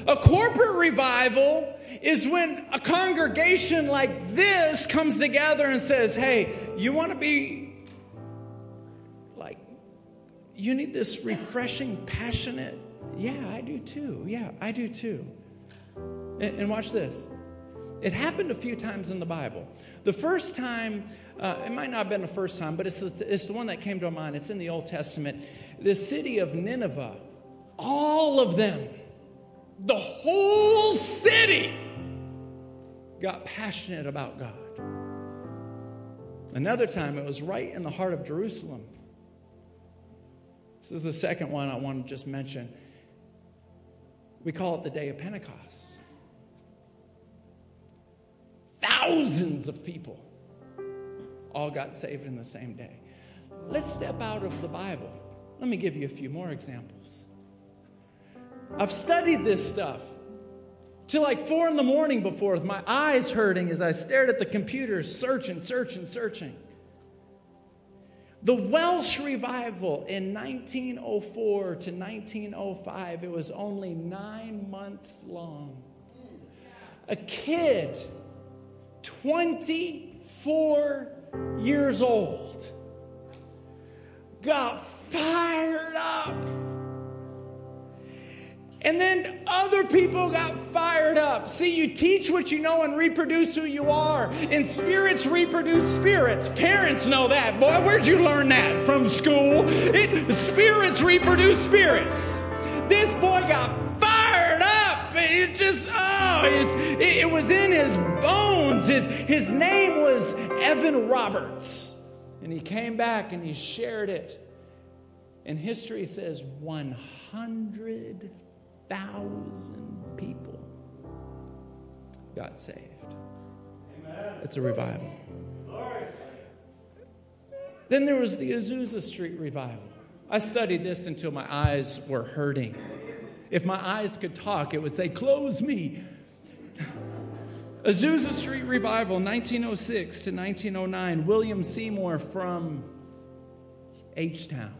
A corporate revival is when a congregation like this comes together and says, Hey, you want to be like, you need this refreshing, passionate. Yeah, I do too. Yeah, I do too. And, and watch this. It happened a few times in the Bible. The first time, uh, it might not have been the first time, but it's the, it's the one that came to mind. It's in the Old Testament. The city of Nineveh, all of them, the whole city got passionate about God. Another time, it was right in the heart of Jerusalem. This is the second one I want to just mention. We call it the day of Pentecost. Thousands of people all got saved in the same day. Let's step out of the Bible. Let me give you a few more examples. I've studied this stuff till like four in the morning before with my eyes hurting as I stared at the computer, searching, searching, searching. The Welsh revival in 1904 to 1905, it was only nine months long. A kid, 24 years old, got fired up and then other people got fired up. See, you teach what you know and reproduce who you are. And spirits reproduce spirits. Parents know that. Boy, where'd you learn that? From school? It, spirits reproduce spirits. This boy got fired up. It just, oh, it, it was in his bones. His, his name was Evan Roberts. And he came back and he shared it. And history says 100 thousand people got saved. Amen. It's a revival. Then there was the Azusa Street revival. I studied this until my eyes were hurting. If my eyes could talk, it would say, Close me. Azusa Street Revival, 1906 to 1909. William Seymour from H Town.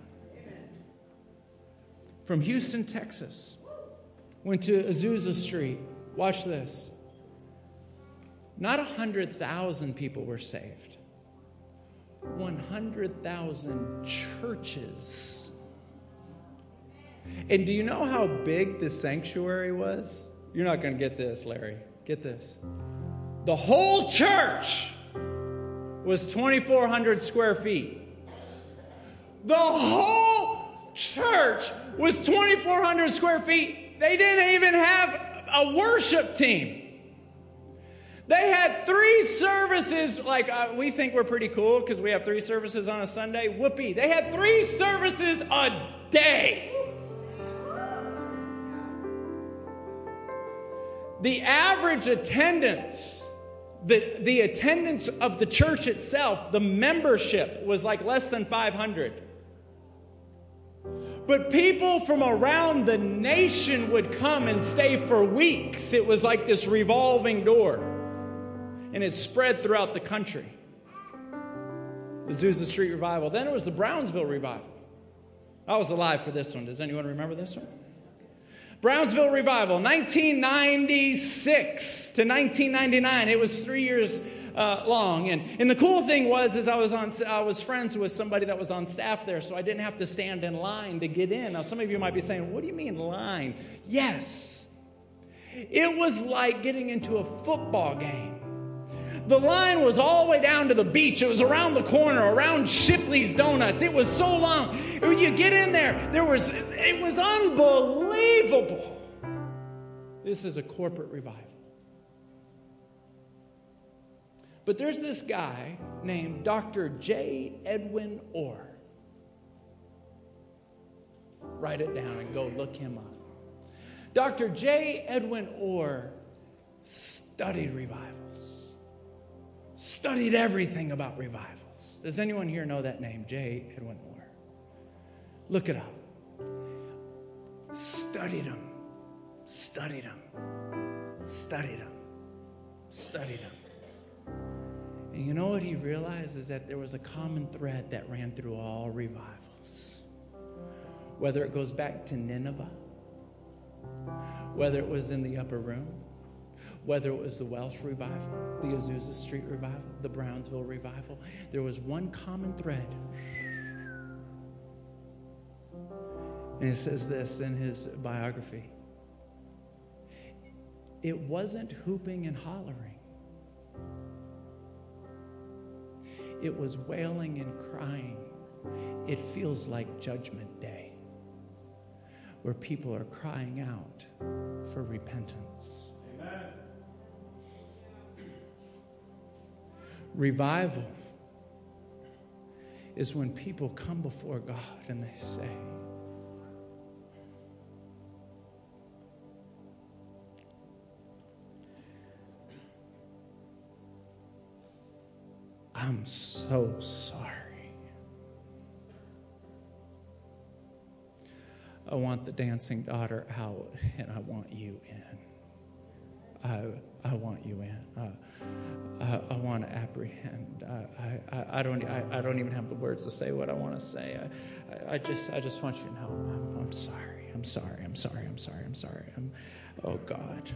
From Houston, Texas. Went to Azusa Street. Watch this. Not 100,000 people were saved, 100,000 churches. And do you know how big the sanctuary was? You're not going to get this, Larry. Get this. The whole church was 2,400 square feet. The whole church was 2,400 square feet. They didn't even have a worship team. They had three services, like uh, we think we're pretty cool because we have three services on a Sunday. Whoopee. They had three services a day. The average attendance, the, the attendance of the church itself, the membership was like less than 500. But people from around the nation would come and stay for weeks. It was like this revolving door. And it spread throughout the country. The Azusa Street Revival. Then it was the Brownsville Revival. I was alive for this one. Does anyone remember this one? Brownsville Revival, 1996 to 1999. It was three years uh, long. And, and the cool thing was, is I was on, I was friends with somebody that was on staff there, so I didn't have to stand in line to get in. Now, some of you might be saying, "What do you mean line?" Yes, it was like getting into a football game. The line was all the way down to the beach. It was around the corner, around Shipley's Donuts. It was so long. When you get in there, there was it was unbelievable. This is a corporate revival. But there's this guy named Dr. J. Edwin Orr. Write it down and go look him up. Dr. J. Edwin Orr studied revivals, studied everything about revivals. Does anyone here know that name, J. Edwin Orr? Look it up. Studied him, studied him, studied him, studied him. And you know what he realized is that there was a common thread that ran through all revivals. Whether it goes back to Nineveh, whether it was in the upper room, whether it was the Welsh revival, the Azusa Street revival, the Brownsville revival, there was one common thread. And it says this in his biography it wasn't hooping and hollering. It was wailing and crying. It feels like Judgment Day, where people are crying out for repentance. Amen. Revival is when people come before God and they say, I'm so sorry. I want the dancing daughter out and I want you in. I, I want you in. Uh, I, I, want to apprehend. I, I, I, don't, I, I don't even have the words to say what I want to say. I, I, just, I just want you to know I'm, I'm sorry. I'm sorry. I'm sorry. I'm sorry. I'm sorry. I'm, oh, God.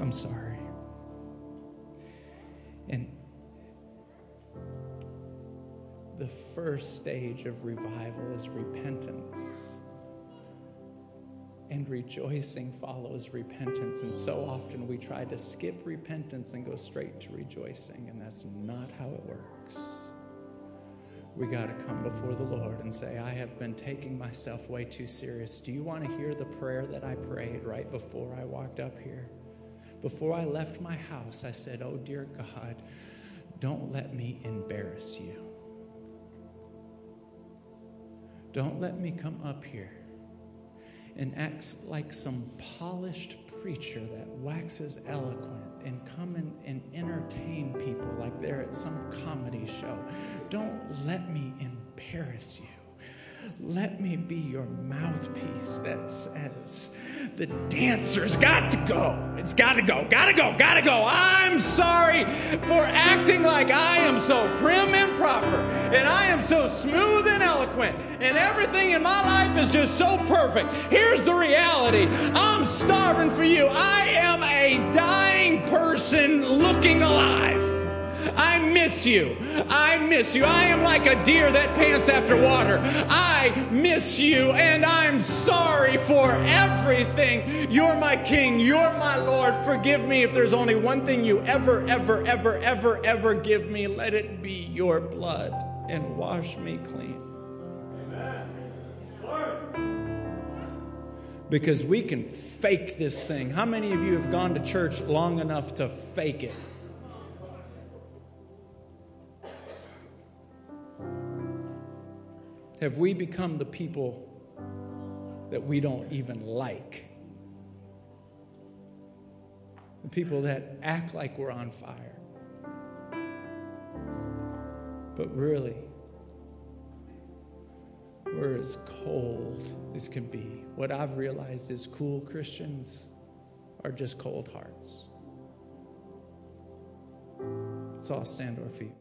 I'm sorry. And the first stage of revival is repentance. And rejoicing follows repentance. And so often we try to skip repentance and go straight to rejoicing, and that's not how it works. We got to come before the Lord and say, I have been taking myself way too serious. Do you want to hear the prayer that I prayed right before I walked up here? Before I left my house, I said, Oh, dear God, don't let me embarrass you. Don't let me come up here and act like some polished preacher that waxes eloquent and come and, and entertain people like they're at some comedy show. Don't let me embarrass you. Let me be your mouthpiece that says, the dancer's got to go. It's got to go, got to go, got to go. I'm sorry for acting like I am so prim and proper, and I am so smooth and eloquent, and everything in my life is just so perfect. Here's the reality I'm starving for you. I am a dying person looking alive. I miss you. I miss you. I am like a deer that pants after water. I miss you, and I'm sorry for everything. You're my king. You're my Lord. Forgive me if there's only one thing you ever, ever, ever, ever, ever give me. Let it be your blood and wash me clean. Because we can fake this thing. How many of you have gone to church long enough to fake it? Have we become the people that we don't even like? The people that act like we're on fire. But really, we're as cold as can be. What I've realized is cool Christians are just cold hearts. Let's all stand to our feet.